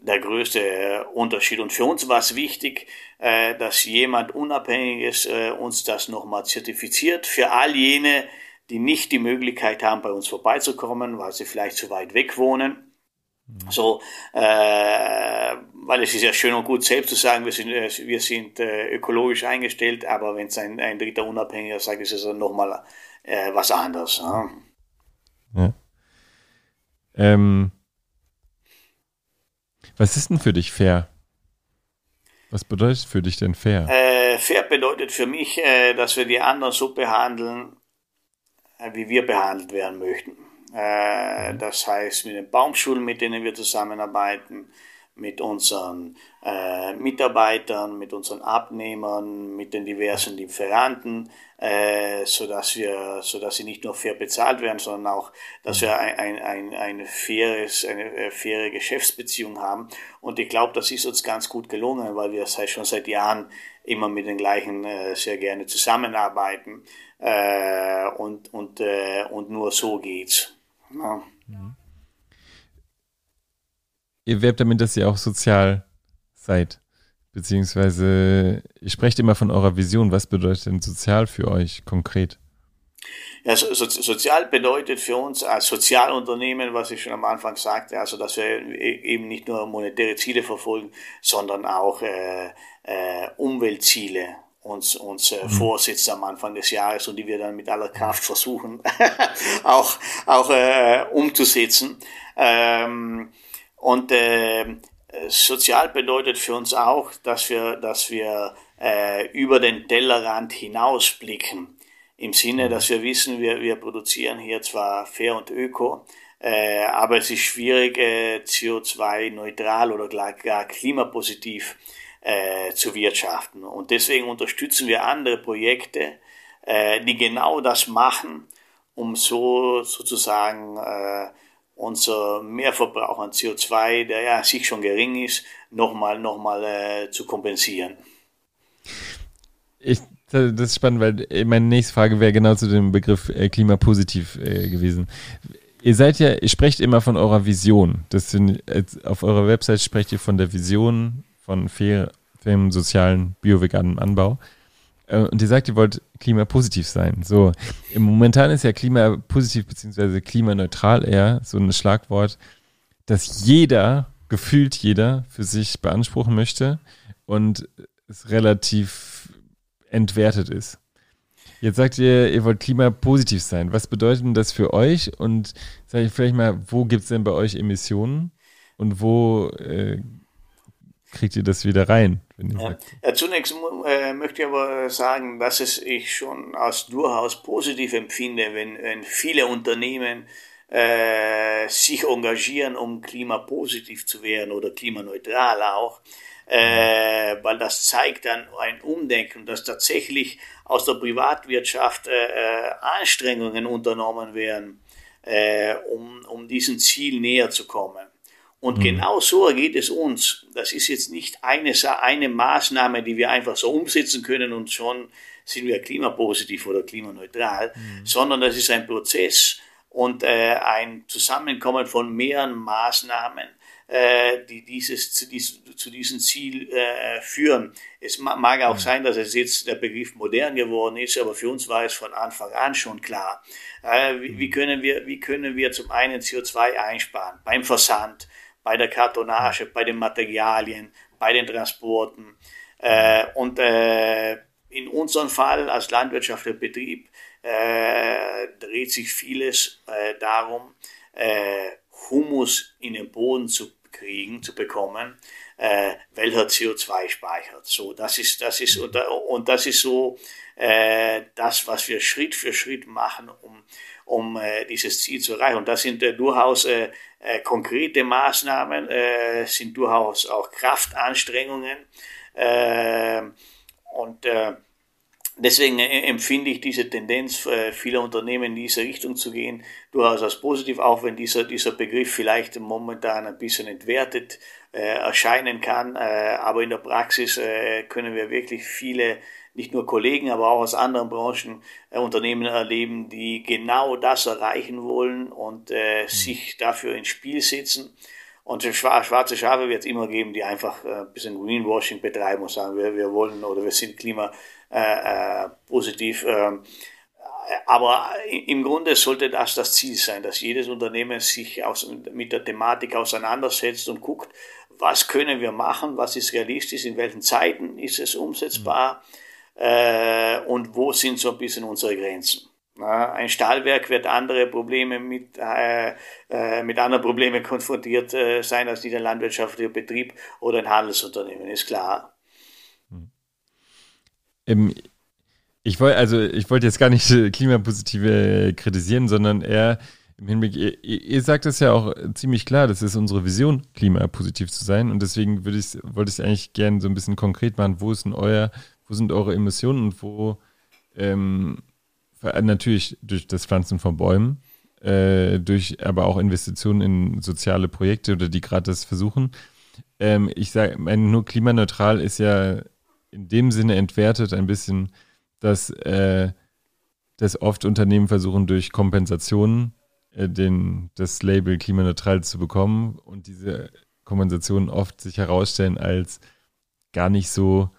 der größte Unterschied. Und für uns war es wichtig, äh, dass jemand Unabhängiges äh, uns das nochmal zertifiziert. Für all jene, die nicht die Möglichkeit haben, bei uns vorbeizukommen, weil sie vielleicht zu weit weg wohnen so, äh, weil es ist ja schön und gut, selbst zu sagen, wir sind, äh, wir sind äh, ökologisch eingestellt, aber wenn es ein, ein dritter Unabhängiger sagt, ist es dann nochmal äh, was anderes. Ja. ja. Ähm, was ist denn für dich fair? Was bedeutet für dich denn fair? Äh, fair bedeutet für mich, äh, dass wir die anderen so behandeln, äh, wie wir behandelt werden möchten. Äh, das heißt, mit den Baumschulen, mit denen wir zusammenarbeiten, mit unseren äh, Mitarbeitern, mit unseren Abnehmern, mit den diversen Lieferanten, äh, so dass wir, so dass sie nicht nur fair bezahlt werden, sondern auch, dass wir ein, ein, ein, ein faires, eine äh, faire Geschäftsbeziehung haben. Und ich glaube, das ist uns ganz gut gelungen, weil wir seit, schon seit Jahren immer mit den gleichen äh, sehr gerne zusammenarbeiten. Äh, und, und, äh, und nur so geht's. Ja. Mhm. Ihr werbt damit, dass ihr auch sozial seid. Beziehungsweise, ihr sprecht immer von eurer Vision. Was bedeutet denn sozial für euch konkret? Ja, so, so, sozial bedeutet für uns als Sozialunternehmen, was ich schon am Anfang sagte, also dass wir e, eben nicht nur monetäre Ziele verfolgen, sondern auch äh, äh, Umweltziele uns, uns äh, mhm. vorsetzt am Anfang des Jahres und die wir dann mit aller Kraft versuchen *laughs* auch, auch äh, umzusetzen. Ähm, und äh, sozial bedeutet für uns auch, dass wir, dass wir äh, über den Tellerrand hinausblicken. Im Sinne, dass wir wissen, wir, wir produzieren hier zwar fair und öko, äh, aber es ist schwierig, äh, CO2-neutral oder gar klimapositiv äh, zu wirtschaften. Und deswegen unterstützen wir andere Projekte, äh, die genau das machen, um so sozusagen äh, unser Mehrverbrauch an CO2, der ja sich schon gering ist, nochmal noch mal, äh, zu kompensieren. Ich, das ist spannend, weil meine nächste Frage wäre genau zu dem Begriff äh, klimapositiv äh, gewesen. Ihr seid ja, ihr sprecht immer von eurer Vision. Das sind, auf eurer Website sprecht ihr von der Vision von fair, fairem sozialen bio-veganen Anbau. Äh, und ihr sagt, ihr wollt klimapositiv sein. So, momentan ist ja klimapositiv bzw. klimaneutral eher so ein Schlagwort, dass jeder, gefühlt jeder, für sich beanspruchen möchte und es relativ entwertet ist. Jetzt sagt ihr, ihr wollt klimapositiv sein. Was bedeutet denn das für euch? Und sage ich vielleicht mal, wo gibt es denn bei euch Emissionen? Und wo äh, kriegt ihr das wieder rein? Ja. ja. zunächst äh, möchte ich aber sagen, dass es ich schon als durchaus positiv empfinde, wenn, wenn viele Unternehmen äh, sich engagieren, um klimapositiv zu werden oder klimaneutral auch, äh, weil das zeigt dann ein Umdenken, dass tatsächlich aus der Privatwirtschaft äh, äh Anstrengungen unternommen werden, äh, um, um diesem Ziel näher zu kommen. Und mhm. genau so geht es uns. Das ist jetzt nicht eine, eine Maßnahme, die wir einfach so umsetzen können und schon sind wir klimapositiv oder klimaneutral, mhm. sondern das ist ein Prozess, und äh, ein Zusammenkommen von mehreren Maßnahmen, äh, die dieses zu, dies, zu diesem Ziel äh, führen. Es mag auch mhm. sein, dass es jetzt der Begriff modern geworden ist, aber für uns war es von Anfang an schon klar. Äh, wie, wie, mhm. können wir, wie können wir zum einen CO2 einsparen? Beim Versand, bei der Kartonage, bei den Materialien, bei den Transporten. Äh, und äh, in unserem Fall als landwirtschaftlicher Betrieb äh, dreht sich vieles äh, darum, äh, Humus in den Boden zu kriegen, zu bekommen, äh, welcher CO2 speichert. So, das ist, das ist, und, und das ist so das, was wir Schritt für Schritt machen, um, um äh, dieses Ziel zu erreichen. Und das sind äh, durchaus äh, äh, konkrete Maßnahmen, äh, sind durchaus auch Kraftanstrengungen. Äh, und äh, Deswegen empfinde ich diese Tendenz vieler Unternehmen in diese Richtung zu gehen durchaus als positiv, auch wenn dieser, dieser Begriff vielleicht momentan ein bisschen entwertet erscheinen kann. Aber in der Praxis können wir wirklich viele, nicht nur Kollegen, aber auch aus anderen Branchen, äh, Unternehmen erleben, die genau das erreichen wollen und äh, mhm. sich dafür ins Spiel setzen. Und schwarze Schafe wird es immer geben, die einfach äh, ein bisschen Greenwashing betreiben und sagen, wir, wir wollen oder wir sind Klima äh, äh, positiv. Äh, aber im Grunde sollte das das Ziel sein, dass jedes Unternehmen sich aus, mit der Thematik auseinandersetzt und guckt, was können wir machen, was ist realistisch, in welchen Zeiten ist es umsetzbar mhm. Äh, und wo sind so ein bisschen unsere Grenzen. Ein Stahlwerk wird andere Probleme mit, äh, äh, mit anderen Problemen konfrontiert äh, sein als die der landwirtschaftliche Betrieb oder ein Handelsunternehmen, ist klar. Ähm, ich wollte also ich jetzt gar nicht Klimapositive kritisieren, sondern eher im Hinblick, ihr, ihr sagt es ja auch ziemlich klar, das ist unsere Vision, klimapositiv zu sein. Und deswegen würde ich, wollte ich es eigentlich gerne so ein bisschen konkret machen, wo ist denn euer, wo sind eure Emissionen und wo ähm, natürlich durch das Pflanzen von Bäumen, äh, durch aber auch Investitionen in soziale Projekte oder die gerade das versuchen. Ähm, ich sage, nur klimaneutral ist ja in dem Sinne entwertet ein bisschen, dass, äh, dass oft Unternehmen versuchen, durch Kompensationen äh, das Label klimaneutral zu bekommen und diese Kompensationen oft sich herausstellen als gar nicht so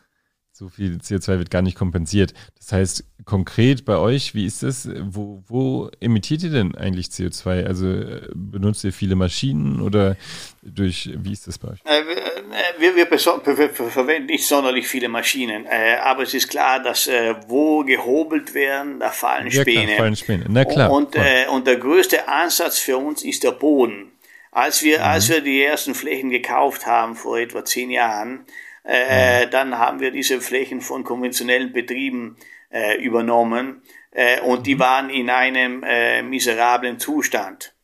so viel CO2 wird gar nicht kompensiert. Das heißt, konkret bei euch, wie ist das? Wo, wo emittiert ihr denn eigentlich CO2? Also äh, benutzt ihr viele Maschinen oder durch, wie ist das bei euch? Äh, wir, wir, wir, verwenden nicht sonderlich viele Maschinen, äh, aber es ist klar, dass wo gehobelt werden, da fallen ja, Späne. Klar, fallen Späne. Na klar. Und, und der größte Ansatz für uns ist der Boden. Als wir, mhm. als wir die ersten Flächen gekauft haben vor etwa zehn Jahren, äh, dann haben wir diese Flächen von konventionellen Betrieben äh, übernommen äh, und die mhm. waren in einem äh, miserablen Zustand.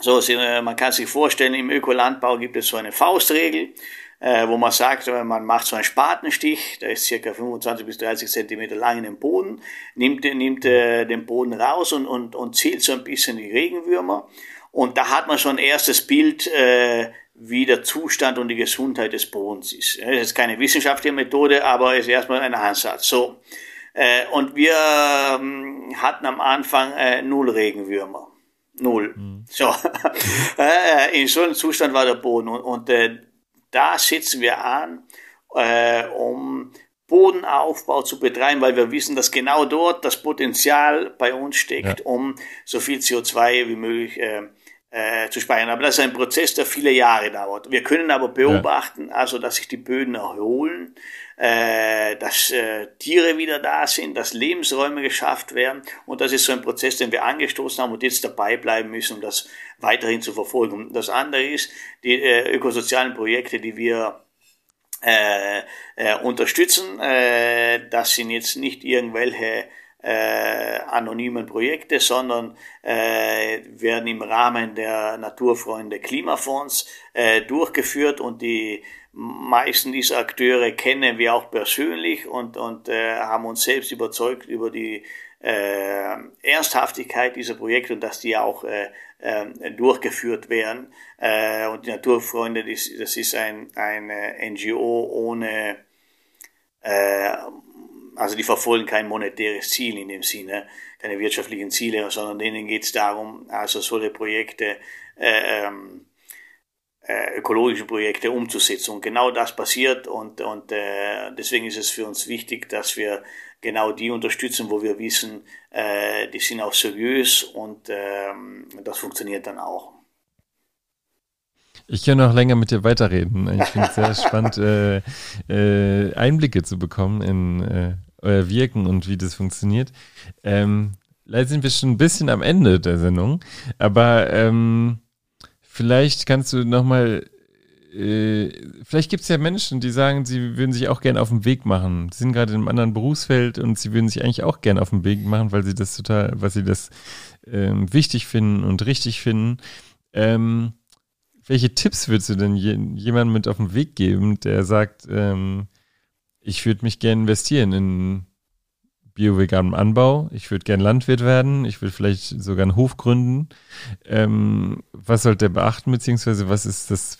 So, äh, man kann sich vorstellen, im Ökolandbau gibt es so eine Faustregel, äh, wo man sagt, man macht so einen Spatenstich, der ist circa 25 bis 30 Zentimeter lang in den Boden, nimmt, nimmt den Boden raus und, und, und zählt so ein bisschen die Regenwürmer. Und da hat man schon ein erstes Bild, äh, wie der Zustand und die Gesundheit des Bodens ist. Das ist keine wissenschaftliche Methode, aber ist erstmal ein Ansatz. So. Äh, und wir ähm, hatten am Anfang äh, null Regenwürmer. Null. Mhm. So. *laughs* Äh, in so einem Zustand war der Boden. Und, und da setzen wir an, um Bodenaufbau zu betreiben, weil wir wissen, dass genau dort das Potenzial bei uns steckt, ja. um so viel CO2 wie möglich äh, äh, zu speichern. Aber das ist ein Prozess, der viele Jahre dauert. Wir können aber beobachten, ja. also dass sich die Böden erholen, äh, dass äh, Tiere wieder da sind, dass Lebensräume geschafft werden. Und das ist so ein Prozess, den wir angestoßen haben und jetzt dabei bleiben müssen, um das weiterhin zu verfolgen. Und das andere ist, die äh, ökosozialen Projekte, die wir äh, äh, unterstützen. Äh, das sind jetzt nicht irgendwelche äh, anonymen Projekte, sondern äh, werden im Rahmen der Naturfreunde Klimafonds äh, durchgeführt und die meisten dieser Akteure kennen wir auch persönlich und, und äh, haben uns selbst überzeugt über die äh, Ernsthaftigkeit dieser Projekte und dass die auch äh, äh, durchgeführt werden. Äh, und die Naturfreunde, das, das ist ein, eine NGO ohne äh, also die verfolgen kein monetäres Ziel in dem Sinne, keine wirtschaftlichen Ziele, sondern denen geht es darum, also solche Projekte, äh, ähm, äh, ökologische Projekte umzusetzen. Und genau das passiert und, und äh, deswegen ist es für uns wichtig, dass wir genau die unterstützen, wo wir wissen, äh, die sind auch seriös und äh, das funktioniert dann auch. Ich kann noch länger mit dir weiterreden. Ich finde es sehr *laughs* spannend, äh, äh, Einblicke zu bekommen in äh, Wirken und wie das funktioniert. Ähm, leider sind wir schon ein bisschen am Ende der Sendung, aber ähm, vielleicht kannst du nochmal äh, vielleicht gibt es ja Menschen, die sagen, sie würden sich auch gerne auf den Weg machen. Sie sind gerade in einem anderen Berufsfeld und sie würden sich eigentlich auch gerne auf den Weg machen, weil sie das total, weil sie das ähm, wichtig finden und richtig finden. Ähm, welche Tipps würdest du denn je, jemandem mit auf den Weg geben, der sagt, ähm, ich würde mich gerne investieren in bio-veganem Anbau, ich würde gerne Landwirt werden, ich würde vielleicht sogar einen Hof gründen. Ähm, was sollte er beachten, beziehungsweise was ist das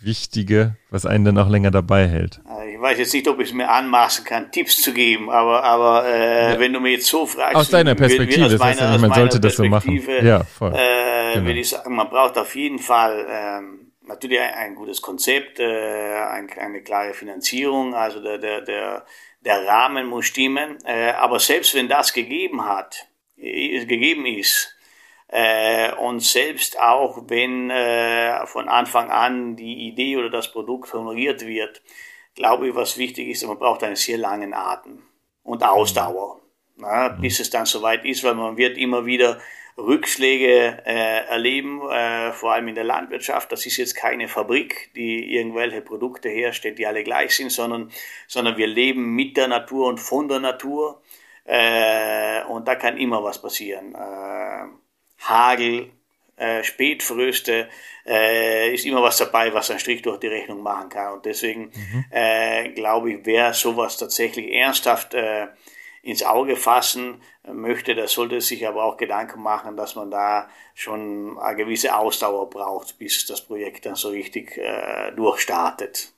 Wichtige, was einen dann auch länger dabei hält? Ich weiß jetzt nicht, ob ich es mir anmaßen kann, Tipps zu geben, aber, aber äh, ja. wenn du mir jetzt so fragst. Aus deiner Perspektive, aus das heißt ja nicht, man sollte das so machen. Ja, voll. Äh, genau. Würde ich sagen, man braucht auf jeden Fall ähm, natürlich ein, ein, gutes Konzept, äh, ein, eine klare Finanzierung, also der, der, der, der Rahmen muss stimmen. Äh, aber selbst wenn das gegeben hat, äh, gegeben ist, äh, und selbst auch wenn äh, von Anfang an die Idee oder das Produkt honoriert wird, glaube ich, was wichtig ist, man braucht einen sehr langen Atem und Ausdauer, na, bis es dann soweit ist, weil man wird immer wieder Rückschläge äh, erleben, äh, vor allem in der Landwirtschaft. Das ist jetzt keine Fabrik, die irgendwelche Produkte herstellt, die alle gleich sind, sondern, sondern wir leben mit der Natur und von der Natur. Äh, und da kann immer was passieren. Äh, Hagel, äh, Spätfröste, äh, ist immer was dabei, was einen Strich durch die Rechnung machen kann. Und deswegen mhm. glaube ich, wer sowas tatsächlich ernsthaft ins Auge fassen möchte, der sollte sich aber auch Gedanken machen, dass man da schon eine gewisse Ausdauer braucht, bis das Projekt dann so richtig äh, durchstartet.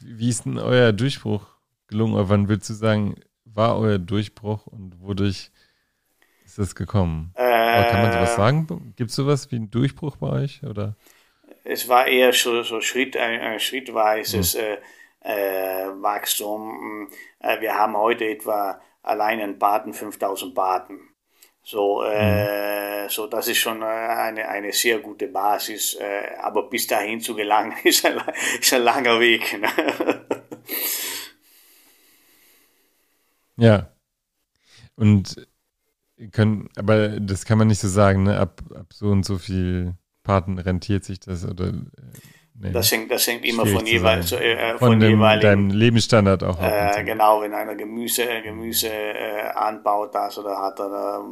Wie ist denn euer Durchbruch gelungen? Oder wann würdest du sagen, war euer Durchbruch und wodurch ist es gekommen? Äh, kann man sowas sagen? Gibt es sowas wie einen Durchbruch bei euch? Oder? Es war eher so, so Schritt, ein, ein schrittweises hm. äh, äh, Wachstum. Äh, wir haben heute etwa allein in Baden 5000 Baden. So, äh, mhm. so das ist schon äh, eine, eine sehr gute Basis, äh, aber bis dahin zu gelangen *laughs* ist ein, ist ein langer Weg. Ne? *laughs* Ja. Und können, aber das kann man nicht so sagen, ne? Ab, ab so und so viel Paten rentiert sich das oder. Äh, nee, das hängt, das hängt immer von jeweils, äh, von, von dem, jeweiligen, deinem Lebensstandard auch. Äh, genau, wenn einer Gemüse, Gemüse äh, anbaut, das oder hat er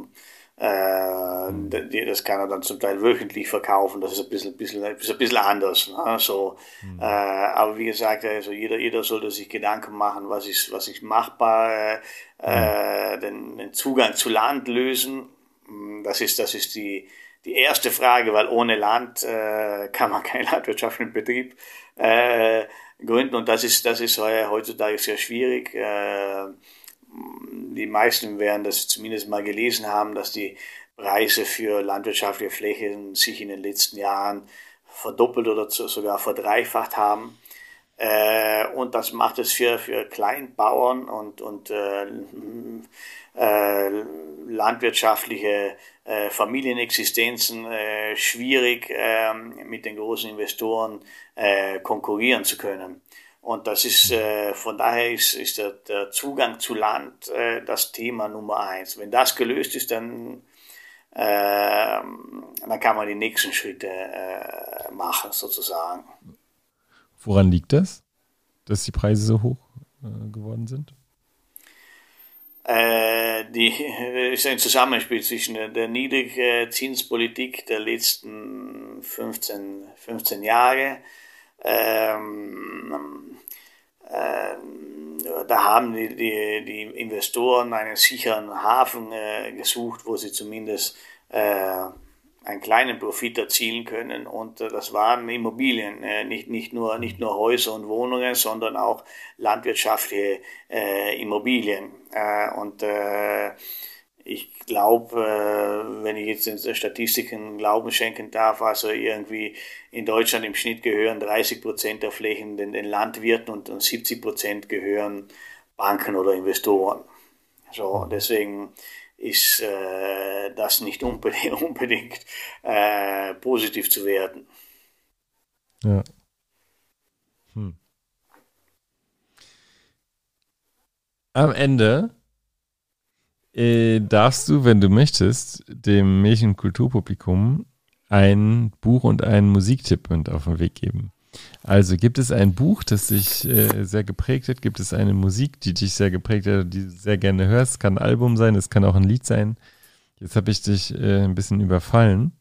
äh, mhm. das kann er dann zum Teil wöchentlich verkaufen. Das ist ein bisschen, bisschen, ist ein bisschen anders. Ne? So, mhm. äh, aber wie gesagt, also jeder, jeder sollte sich Gedanken machen, was ist, was ist machbar, äh, mhm. den, den Zugang zu Land lösen. Hm, das ist, das ist die, die erste Frage, weil ohne Land äh, kann man keinen *laughs* landwirtschaftlichen Betrieb äh, gründen und das ist, das ist heutzutage sehr schwierig. Äh, die meisten werden das zumindest mal gelesen haben, dass die Preise für landwirtschaftliche Flächen sich in den letzten Jahren verdoppelt oder sogar verdreifacht haben. Äh, und das macht es für, für Kleinbauern und, und äh, äh, landwirtschaftliche äh, Familienexistenzen äh, schwierig, ähm, mit den großen Investoren äh, konkurrieren zu können. Und das ist, äh, von daher ist, ist der, der Zugang zu Land äh, das Thema Nummer eins. Wenn das gelöst ist, dann, äh, dann kann man die nächsten Schritte äh, machen, sozusagen. Woran liegt das, dass die Preise so hoch äh, geworden sind? Äh, die *laughs* ist ein Zusammenspiel zwischen der, der Niedrigzinspolitik der letzten 15, 15 Jahre, ähm, äh, da haben die, die, die, Investoren einen sicheren Hafen äh, gesucht, wo sie zumindest äh, einen kleinen Profit erzielen können. Und äh, das waren Immobilien, äh, nicht, nicht, nur, nicht nur Häuser und Wohnungen, sondern auch landwirtschaftliche äh, Immobilien. Äh, und ich glaube, wenn ich jetzt den Statistiken Glauben schenken darf, also irgendwie in Deutschland im Schnitt gehören 30 Prozent der Flächen den, den Landwirten und, und 70 Prozent gehören Banken oder Investoren. So, deswegen ist äh, das nicht unbedingt, *laughs* unbedingt äh, positiv zu werden. Ja. Hm. Am Ende äh, darfst du, wenn du möchtest, dem Mädchenkulturpublikum ein Buch und einen Musiktipp mit auf den Weg geben. Also gibt es ein Buch, das dich äh, sehr geprägt hat? Gibt es eine Musik, die dich sehr geprägt hat, die du sehr gerne hörst? Es kann ein Album sein, es kann auch ein Lied sein. Jetzt habe ich dich äh, ein bisschen überfallen,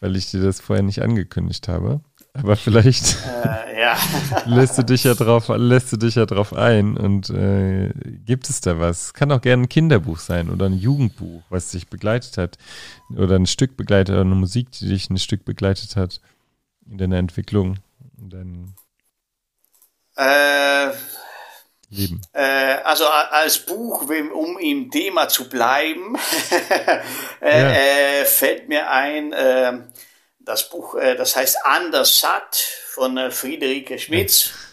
weil ich dir das vorher nicht angekündigt habe. Aber vielleicht äh, ja. *laughs* lässt du dich ja drauf, lässt du dich ja drauf ein und äh, gibt es da was? Kann auch gerne ein Kinderbuch sein oder ein Jugendbuch, was dich begleitet hat oder ein Stück begleitet oder eine Musik, die dich ein Stück begleitet hat in deiner Entwicklung dein äh, Leben? Äh, also als Buch, um im Thema zu bleiben, *laughs* äh, ja. Äh, fällt mir ein, äh, das Buch, das heißt Anders satt von Friederike Schmitz. Ja.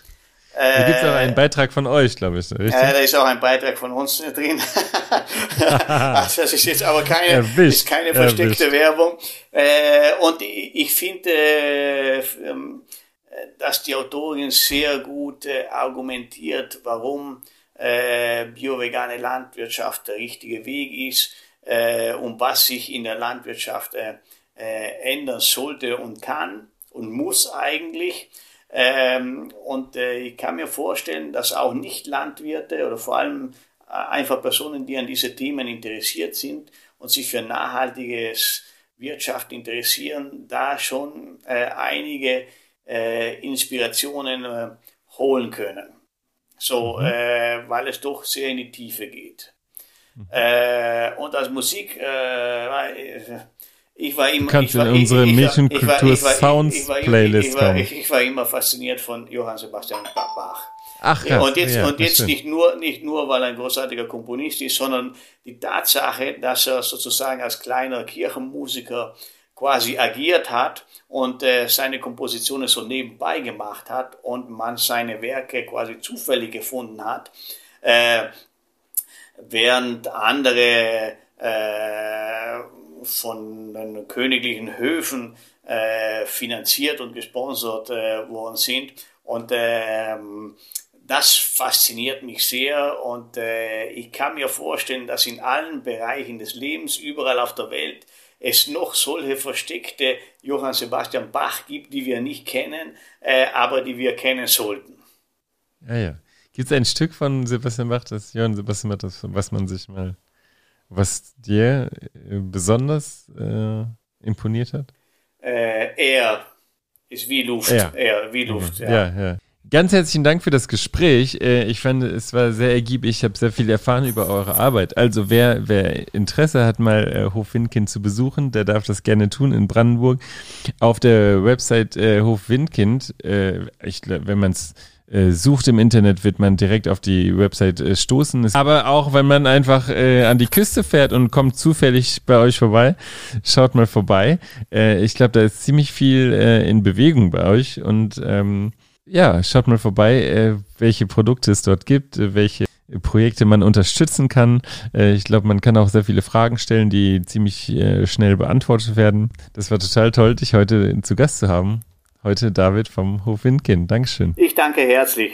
Da gibt es auch einen Beitrag von euch, glaube ich. Richtig? Äh, da ist auch ein Beitrag von uns *laughs* drin. *laughs* also das ist jetzt aber keine, ist keine versteckte Erwischt. Werbung. Äh, und ich, ich finde, äh, dass die Autorin sehr gut äh, argumentiert, warum äh, biovegane Landwirtschaft der richtige Weg ist äh, und was sich in der Landwirtschaft ändern sollte und kann und muss eigentlich. Ähm, und ich kann mir vorstellen, dass auch Nicht-Landwirte oder vor allem einfach Personen, die an diese Themen interessiert sind und sich für nachhaltiges Wirtschaft interessieren, da schon einige äh, Inspirationen äh, holen können. So, mhm. äh, weil es doch sehr in die Tiefe geht. Mhm. Äh, und als Musik, äh, ich war immer. Du kannst war, in unsere Mädchenkultur Sounds Playlist kommen. Ich, ich, war immer fasziniert von Johann Sebastian Bach. Ach, ja, und jetzt, ja, und jetzt nicht nur, nicht nur, weil er ein großartiger Komponist ist, sondern die Tatsache, dass er sozusagen als kleiner Kirchenmusiker quasi agiert hat und äh, seine Kompositionen so nebenbei gemacht hat und man seine Werke quasi zufällig gefunden hat, äh, während andere äh, von den königlichen Höfen äh, finanziert und gesponsert äh, worden sind. Und ähm, das fasziniert mich sehr und äh, ich kann mir vorstellen, dass in allen Bereichen des Lebens, überall auf der Welt, es noch solche versteckte Johann Sebastian Bach gibt, die wir nicht kennen, äh, aber die wir kennen sollten. Ja, ja. Gibt es ein Stück von Sebastian Bach, das Johann Sebastian Bach, das, was man sich mal, was dir äh, besonders äh, imponiert hat? Äh, er ist wie Luft. Er, er wie Luft, ja. ja, ja. Ganz herzlichen Dank für das Gespräch. Äh, ich fand, es war sehr ergiebig. Ich habe sehr viel erfahren über eure Arbeit. Also wer, wer Interesse hat, mal äh, Hof Windkind zu besuchen, der darf das gerne tun in Brandenburg. Auf der Website äh, Hof Windkind, ich, wenn man es sucht im Internet, wird man direkt auf die Website stoßen. Aber auch wenn man einfach an die Küste fährt und kommt zufällig bei euch vorbei, schaut mal vorbei. Ich glaube, da ist ziemlich viel in Bewegung bei euch und ähm, ja, schaut mal vorbei, äh, welche Produkte es dort gibt, äh, welche Projekte man unterstützen kann. Äh, ich glaube, man kann auch sehr viele Fragen stellen, die ziemlich schnell beantwortet werden. Das war total toll, dich heute zu Gast zu haben. Heute David vom Hof Windkind. Dankeschön. Ich danke herzlich.